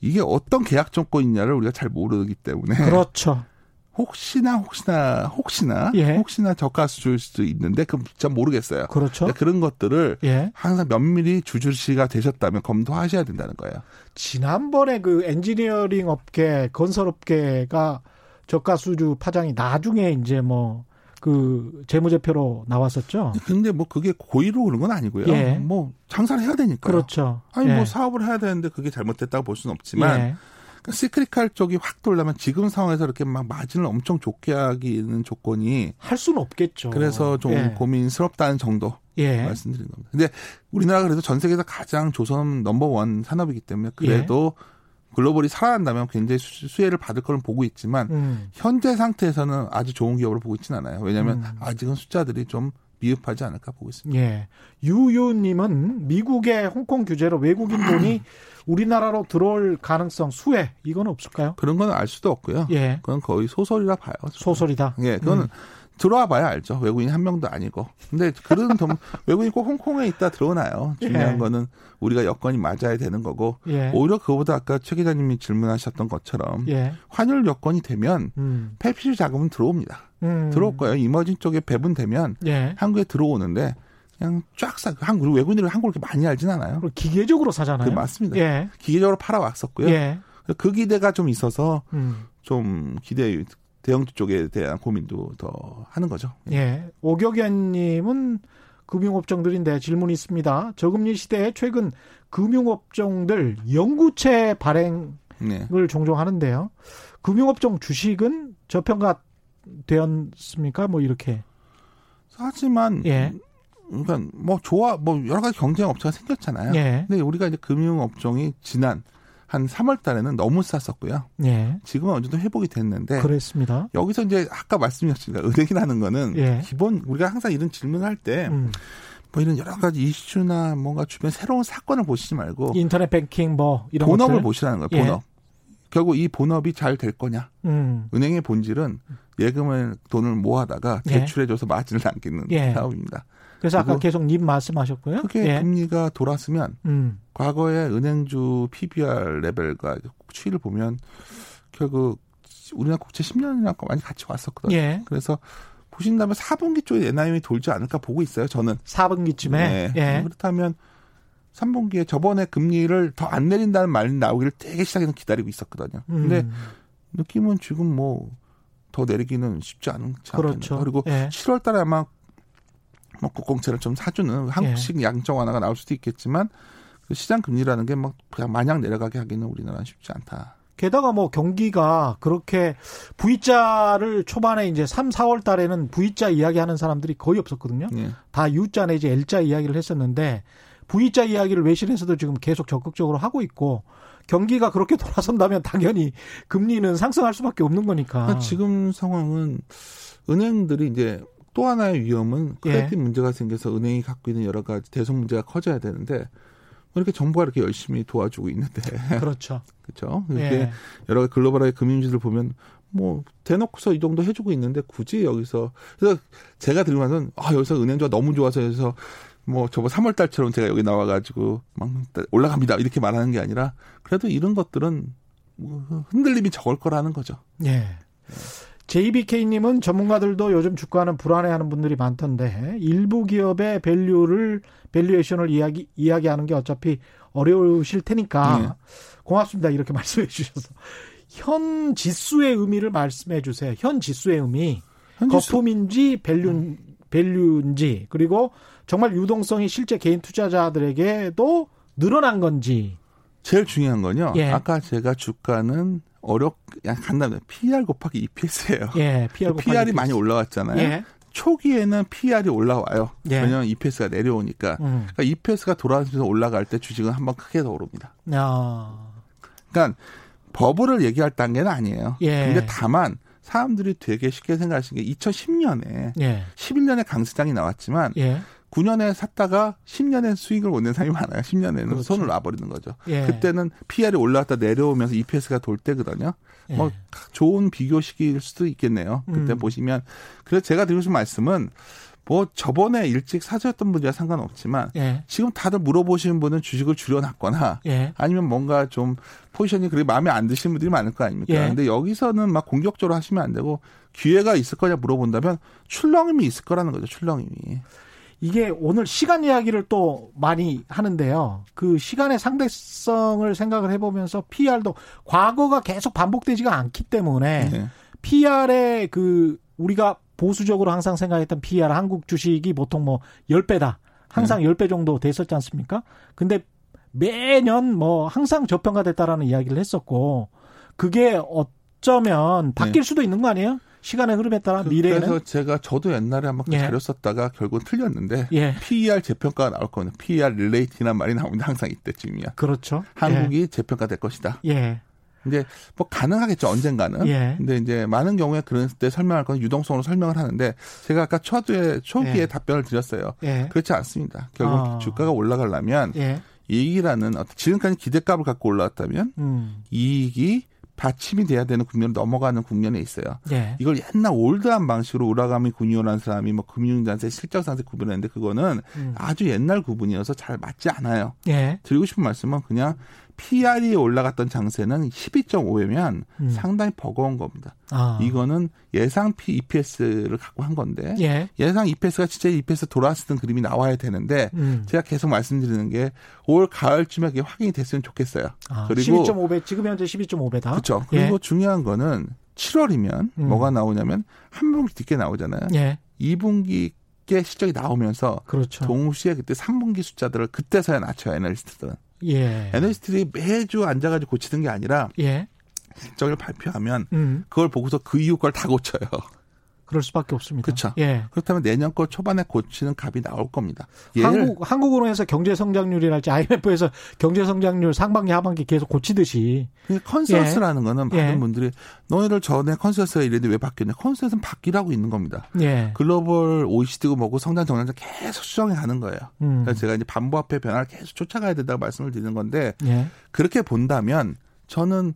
이게 어떤 계약 조건이냐를 우리가 잘 모르기 때문에 그렇죠. 혹시나 혹시나 혹시나 예. 혹시나 저가수 줄 수도 있는데 그럼 전 모르겠어요. 그렇죠. 그러니까 그런 것들을 예. 항상 면밀히 주주시가 되셨다면 검토하셔야 된다는 거예요. 지난번에 그 엔지니어링 업계 건설 업계가 저가 수주 파장이 나중에 이제 뭐 그 재무제표로 나왔었죠. 근데 뭐 그게 고의로 그런 건 아니고요. 예. 뭐 장사를 해야 되니까. 그렇죠. 아니 뭐 예. 뭐 사업을 해야 되는데 그게 잘못됐다고 볼 수는 없지만 예. 그러니까 시크리칼 쪽이 확 돌려면 지금 상황에서 이렇게 막 마진을 엄청 좋게 하기는 조건이 할 수는 없겠죠. 그래서 좀 예. 고민스럽다는 정도 예. 말씀드리는 겁니다. 근데 우리나라가 그래도 전 세계에서 가장 조선 넘버원 산업이기 때문에 그래도 예. 글로벌이 살아난다면 굉장히 수혜를 받을 거는 보고 있지만 음. 현재 상태에서는 아주 좋은 기업으로 보고 있지는 않아요. 왜냐하면 음. 아직은 숫자들이 좀 미흡하지 않을까 보고 있습니다. 예. 유유님은 미국의 홍콩 규제로 외국인 돈이 우리나라로 들어올 가능성 수혜 이건 없을까요? 그런 건 알 수도 없고요. 예. 그건 거의 소설이라 봐요. 소설이다. 예, 그건 음. 들어와 봐야 알죠. 외국인 한 명도 아니고. 근데 그런 동, 외국인이 꼭 홍콩에 있다 들어오나요? 중요한 예. 거는 우리가 여건이 맞아야 되는 거고. 예. 오히려 그거보다 아까 최 기자님이 질문하셨던 것처럼 예. 환율 여건이 되면 음. 폐필 자금은 들어옵니다. 음. 들어올 거예요. 이머징 쪽에 배분되면 예. 한국에 들어오는데 그냥 쫙 사. 한국 외국인들은 한국을 그렇게 많이 알진 않아요. 기계적으로 사잖아요. 그 맞습니다. 예. 기계적으로 팔아 왔었고요. 예. 그 기대가 좀 있어서 음. 좀 기대 대형주 쪽에 대한 고민도 더 하는 거죠. 예. 예. 오격연님은 금융업종들인데 질문이 있습니다. 저금리 시대에 최근 금융업종들 연구체 발행을 네. 종종 하는데요. 금융업종 주식은 저평가 되었습니까? 뭐 이렇게. 하지만 예. 그러니까 뭐 좋아 뭐 여러 가지 경쟁 업체가 생겼잖아요. 예. 근데 우리가 이제 금융 업종이 지난 한 3월 달에는 너무 쌌었고요. 예. 지금은 어느 정도 회복이 됐는데. 그랬습니다. 여기서 이제 아까 말씀드렸습니다. 은행이라는 거는 예. 기본 우리가 항상 이런 질문을 할 때. 음. 뭐 이런 여러 가지 이슈나 뭔가 주변 새로운 사건을 보시지 말고 인터넷 뱅킹 뭐 이런 본업을 것들? 보시라는 거예요. 본업. 예. 결국 이 본업이 잘 될 거냐. 음. 은행의 본질은 예금을 돈을 모아다가 예. 대출해줘서 마진을 남기는 예. 사업입니다. 그래서 아까 계속 님 말씀하셨고요. 그게 예. 금리가 돌았으면 음. 과거의 은행주 PBR 레벨과 추이를 보면 결국 우리나라 국채 10년이랑 많이 같이 왔었거든요. 예. 그래서 보신다면 4분기 쪽에 NIM이 돌지 않을까 보고 있어요. 저는 4분기쯤에 네. 예. 그렇다면 3분기에 저번에 금리를 더 안 내린다는 말이 나오기를 되게 시장에서 기다리고 있었거든요. 음. 근데 느낌은 지금 뭐 더 내리기는 쉽지 않지 그렇죠. 그리고 예. 7월 달에 아마 뭐 국공채를 좀 사주는 한국식 예. 양적 완화가 나올 수도 있겠지만 그 시장 금리라는 게뭐 그냥 마냥 내려가게 하기는 우리나라는 쉽지 않다. 게다가 뭐 경기가 그렇게 V자를 초반에 이제 3, 4월 달에는 V자 이야기하는 사람들이 거의 없었거든요. 예. 다 U자 내지 L자 이야기를 했었는데 V자 이야기를 외신에서도 지금 계속 적극적으로 하고 있고 경기가 그렇게 돌아선다면 당연히 금리는 상승할 수밖에 없는 거니까. 그러니까 지금 상황은 은행들이 이제 또 하나의 위험은 크레딧 예. 문제가 생겨서 은행이 갖고 있는 여러 가지 대손 문제가 커져야 되는데 이렇게 정부가 이렇게 열심히 도와주고 있는데 그렇죠. 그렇죠. 이렇게 예. 여러 가지 글로벌하게 금융주들 보면 뭐 대놓고서 이 정도 해주고 있는데 굳이 여기서 그래서 제가 들으면은 아 여기서 은행주가 너무 좋아서 해서 뭐 저번 3월 달처럼 제가 여기 나와가지고 막 올라갑니다 이렇게 말하는 게 아니라 그래도 이런 것들은 뭐 흔들림이 적을 거라는 거죠. 예. 네. JBK님은 전문가들도 요즘 주가는 불안해하는 분들이 많던데 일부 기업의 value를 valuation을 이야기 이야기하는 게 어차피 어려우실 테니까 네. 고맙습니다 이렇게 말씀해 주셔서 현 지수의 의미를 말씀해 주세요. 현 지수의 의미 현 지수. 거품인지 value value인지 그리고 정말 유동성이 실제 개인 투자자들에게도 늘어난 건지 제일 중요한 건요. 예. 아까 제가 주가는 어렵 그냥 간단해 PER 곱하기 EPS예요. 예, PR 곱하기 PR이 EPS. 많이 올라왔잖아요. 예. 초기에는 PR이 올라와요. 예. 왜냐하면 EPS가 내려오니까. 음. 그러니까 EPS가 돌아가면서 올라갈 때 주식은 한번 크게 더 오릅니다. 야. 그러니까 버블을 얘기할 단계는 아니에요. 예. 근데 다만 사람들이 되게 쉽게 생각하시는 게 2010년에 예. 11년에 강세장이 나왔지만 예. 9년에 샀다가 10년에 수익을 얻는 사람이 많아요. 10년에는 그렇죠. 손을 놔버리는 거죠. 예. 그때는 PR이 올라왔다 내려오면서 EPS가 돌 때거든요. 예. 뭐 좋은 비교 시기일 수도 있겠네요. 그때 음. 보시면 그래서 제가 드리고 싶은 말씀은 뭐 저번에 일찍 사셨던 분이야 상관없지만 예. 지금 다들 물어보시는 분은 주식을 줄여놨거나 예. 아니면 뭔가 좀 포지션이 그렇게 마음에 안 드시는 분들이 많을 거 아닙니까? 예. 근데 여기서는 막 공격적으로 하시면 안 되고 기회가 있을 거냐 물어본다면 출렁임이 있을 거라는 거죠. 출렁임이. 이게 오늘 시간 이야기를 또 많이 하는데요. 그 시간의 상대성을 생각을 해보면서 PR도 과거가 계속 반복되지가 않기 때문에 네. PR의 그 우리가 보수적으로 항상 생각했던 PR 한국 주식이 보통 뭐 10배다. 항상 네. 10배 정도 됐었지 않습니까? 근데 매년 뭐 항상 저평가됐다라는 이야기를 했었고 그게 어쩌면 바뀔 네. 수도 있는 거 아니에요? 시간의 흐름에 따라 그, 미래에는 그래서 제가 저도 옛날에 한번 그 예. 자료 썼다가 결국은 틀렸는데 예. PER 재평가가 나올 거는 PER 릴레이티란 말이 나오는데 항상 이때쯤이야. 그렇죠. 한국이 예. 재평가 될 것이다. 예. 근데 뭐 가능하겠죠 언젠가는. 예. 근데 이제 많은 경우에 그런 때 설명할 건 유동성으로 설명을 하는데 제가 아까 초두에 초기에 예. 답변을 드렸어요. 예. 그렇지 않습니다. 결국 어. 주가가 올라가려면 예. 이익이라는 지금까지 기대값을 갖고 올라왔다면 음. 이익이 받침이 돼야 되는 국면으로 넘어가는 국면에 있어요. 예. 이걸 옛날 올드한 방식으로 우라가미 군요라는 사람이 뭐 금융단세 실적상세 구분했는데 그거는 음. 아주 옛날 구분이어서 잘 맞지 않아요. 예. 드리고 싶은 말씀은 그냥 PR이 올라갔던 장세는 12.5면 음. 상당히 버거운 겁니다. 아. 이거는 예상 P EPS를 갖고 한 건데 예. 상 EPS가 진짜 EPS 돌아왔던 그림이 나와야 되는데 음. 제가 계속 말씀드리는 게 올 가을쯤에 그게 확인이 됐으면 좋겠어요. 아, 그리고 12.5배 지금 현재 12.5배다. 그렇죠. 그리고 예. 중요한 거는 7월이면 음. 뭐가 나오냐면 한 분기 뒤게 나오잖아요. 예. 2분기 게 실적이 나오면서 그렇죠. 동시에 그때 3분기 숫자들을 그때서야 낮춰요 애널리스트들은. 예. 애널리스트들이 매주 앉아가지고 고치는 게 아니라 예. 실적을 발표하면 음. 그걸 보고서 그 이후 걸 다 고쳐요. 그럴 수밖에 없습니다. 그렇죠. 예. 그렇다면 내년 거 초반에 고치는 값이 나올 겁니다. 한국 한국으로 해서 경제 성장률이랄지 IMF에서 경제 성장률 상반기 하반기 계속 고치듯이 컨센서스라는 예. 거는 많은 예. 분들이 너희들 전에 컨센서스가 이랬는데 왜 바뀌었냐? 컨센서스는 바뀌라고 있는 겁니다. 예. 글로벌 OECD고 뭐고 성장 정량자 계속 수정해 가는 거예요. 음. 그래서 제가 이제 정반합의 변화를 계속 쫓아가야 된다고 말씀을 드리는 건데 예. 그렇게 본다면 저는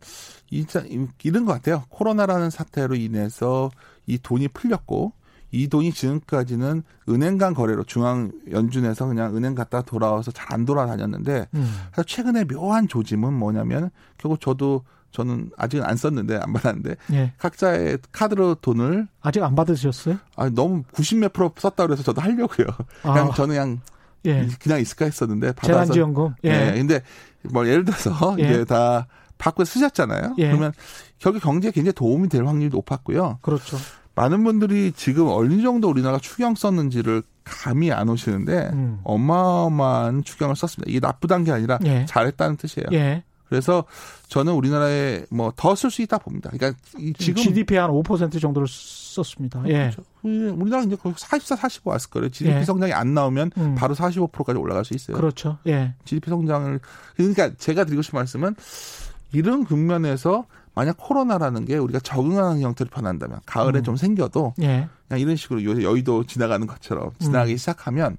이런 것 같아요. 코로나라는 사태로 인해서 이 돈이 풀렸고 이 돈이 지금까지는 은행 간 거래로 중앙 연준에서 그냥 은행 갔다 돌아와서 잘 안 돌아다녔는데 음. 최근에 묘한 조짐은 뭐냐면 결국 저도 저는 아직은 안 썼는데 안 받았는데 예. 각자의 카드로 돈을 아직 안 받으셨어요? 아 너무 90몇 프로 썼다 그래서 저도 하려고요. 그냥 아. 저는 그냥 예. 그냥 있을까 했었는데 받아서 재난지원금. 예. 예. 근데 뭐 예를 들어서 예. 이제 다 받고 쓰셨잖아요. 예. 그러면 결국 경제에 굉장히 도움이 될 확률이 높았고요. 그렇죠. 많은 분들이 지금 어느 정도 우리나라가 추경 썼는지를 감이 안 오시는데 음. 어마어마한 추경을 썼습니다. 이게 나쁘다는 게 아니라 예. 잘했다는 뜻이에요. 예. 그래서 저는 우리나라에 뭐 더 쓸 수 있다 봅니다. 그러니까 지금 GDP 한 5% 정도를 썼습니다. 예. 그렇죠. 우리나라 이제 거의 44, 45 왔을 거예요. GDP 예. 성장이 안 나오면 음. 바로 45%까지 올라갈 수 있어요. 그렇죠. 예. GDP 성장을 그러니까 제가 드리고 싶은 말씀은 이런 국면에서 만약 코로나라는 게 우리가 적응하는 형태로 변한다면 가을에 음. 좀 생겨도 예. 그냥 이런 식으로 여의도 지나가는 것처럼 지나가기 음. 시작하면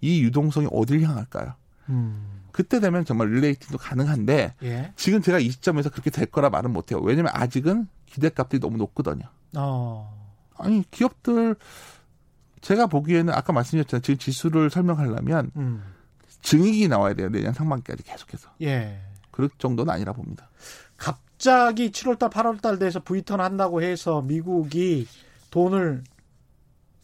이 유동성이 어딜 향할까요? 음. 그때 되면 정말 릴레이팅도 가능한데 예. 지금 제가 이 시점에서 그렇게 될 거라 말은 못해요. 왜냐면 아직은 기대값들이 너무 높거든요. 어. 아니 기업들 제가 보기에는 아까 말씀드렸잖아요. 지금 지수를 설명하려면 음. 증익이 나와야 돼요. 내년 상반기까지 계속해서. 예. 그럴 정도는 아니라 봅니다. 갑자기 7월달, 8월달 돼서 V turn 한다고 해서 미국이 돈을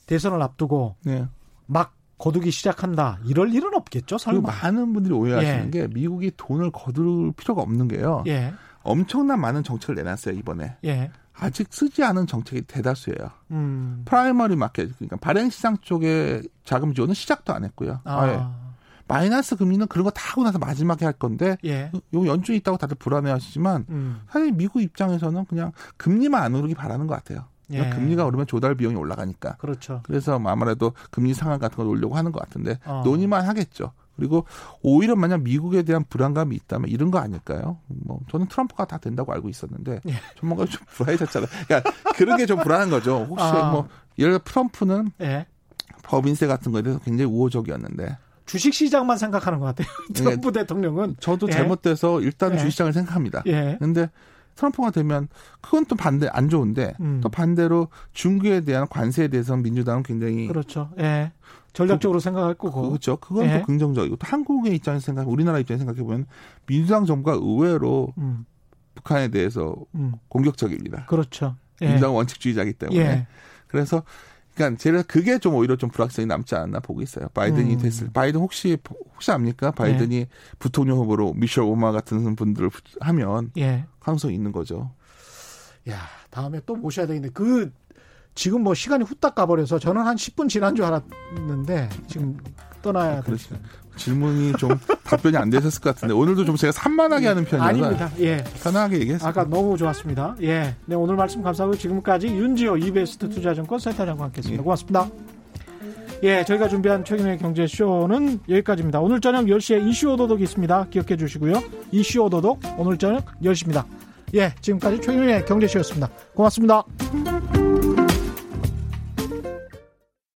대선을 앞두고 네. 막 거두기 시작한다. 이럴 일은 없겠죠, 설마. 많은 분들이 오해하시는 예. 게 미국이 돈을 거둘 필요가 없는 게요. 예. 엄청난 많은 정책을 내놨어요, 이번에. 예. 아직 쓰지 않은 정책이 대다수예요. 음. primary market, 그러니까 발행 시장 쪽에 자금 지원은 시작도 안 했고요. 아. 아예. 마이너스 금리는 그런 거 다 하고 나서 마지막에 할 건데 예. 요 연준이 있다고 다들 불안해하시지만 음. 사실 미국 입장에서는 그냥 금리만 안 오르기 바라는 것 같아요. 예. 금리가 오르면 조달 비용이 올라가니까. 그렇죠. 그래서 뭐 아무래도 금리 상한 같은 걸 올려고 하는 것 같은데 어. 논의만 하겠죠. 그리고 오히려 만약 미국에 대한 불안감이 있다면 이런 거 아닐까요? 뭐 저는 트럼프가 다 된다고 알고 있었는데 예. 전문가가 좀 불안해졌잖아요. 그러니까 그런 게 좀 불안한 거죠. 혹시 아. 뭐 예를 들어 트럼프는 예. 법인세 같은 거에 대해서 굉장히 우호적이었는데 주식 시장만 생각하는 것 같아요. 트럼프 네. 대통령은 저도 예. 잘못돼서 일단 예. 주식 시장을 생각합니다. 예. 근데 트럼프가 되면 그건 또 반대 안 좋은데 음. 또 반대로 중국에 대한 관세에 대해서 민주당은 굉장히 그렇죠. 예. 전략적으로 그, 생각할 거고 그렇죠. 그건 예. 또 긍정적이고 또 한국의 입장에서 생각, 우리나라 입장에서 생각해 보면 민주당 정부가 의외로 음. 북한에 대해서 음. 공격적입니다. 그렇죠. 예. 민주당 원칙주의자이기 때문에 예. 그래서 그러니까 제가 그게 좀 오히려 좀 불확실성이 남지 않나 보고 있어요. 바이든이 음. 됐을 바이든 혹시 혹시 압니까? 바이든이 예. 부통령 후보로 미셸 오마 같은 분들을 하면 예. 가능성이 있는 거죠. 야 다음에 또 모셔야 되겠는데 그 지금 뭐 시간이 후딱 가버려서 저는 한 10분 지난 줄 알았는데 지금 또 떠나야 되죠. 질문이 좀 답변이 안 되셨을 것 같은데 오늘도 좀 제가 산만하게 하는 편이라서 아닙니다. 예. 편하게 얘기했습니다. 아까 너무 좋았습니다. 예. 네, 오늘 말씀 감사하고 지금까지 윤지호 이베스트 투자증권 센터장과 함께했습니다. 예. 고맙습니다. 예, 저희가 준비한 최근의 경제쇼는 여기까지입니다. 오늘 저녁 10시에 이슈 오도독이 있습니다. 기억해 주시고요. 이슈 오도독 오늘 저녁 10시입니다. 예, 지금까지 최근의 경제쇼였습니다. 고맙습니다.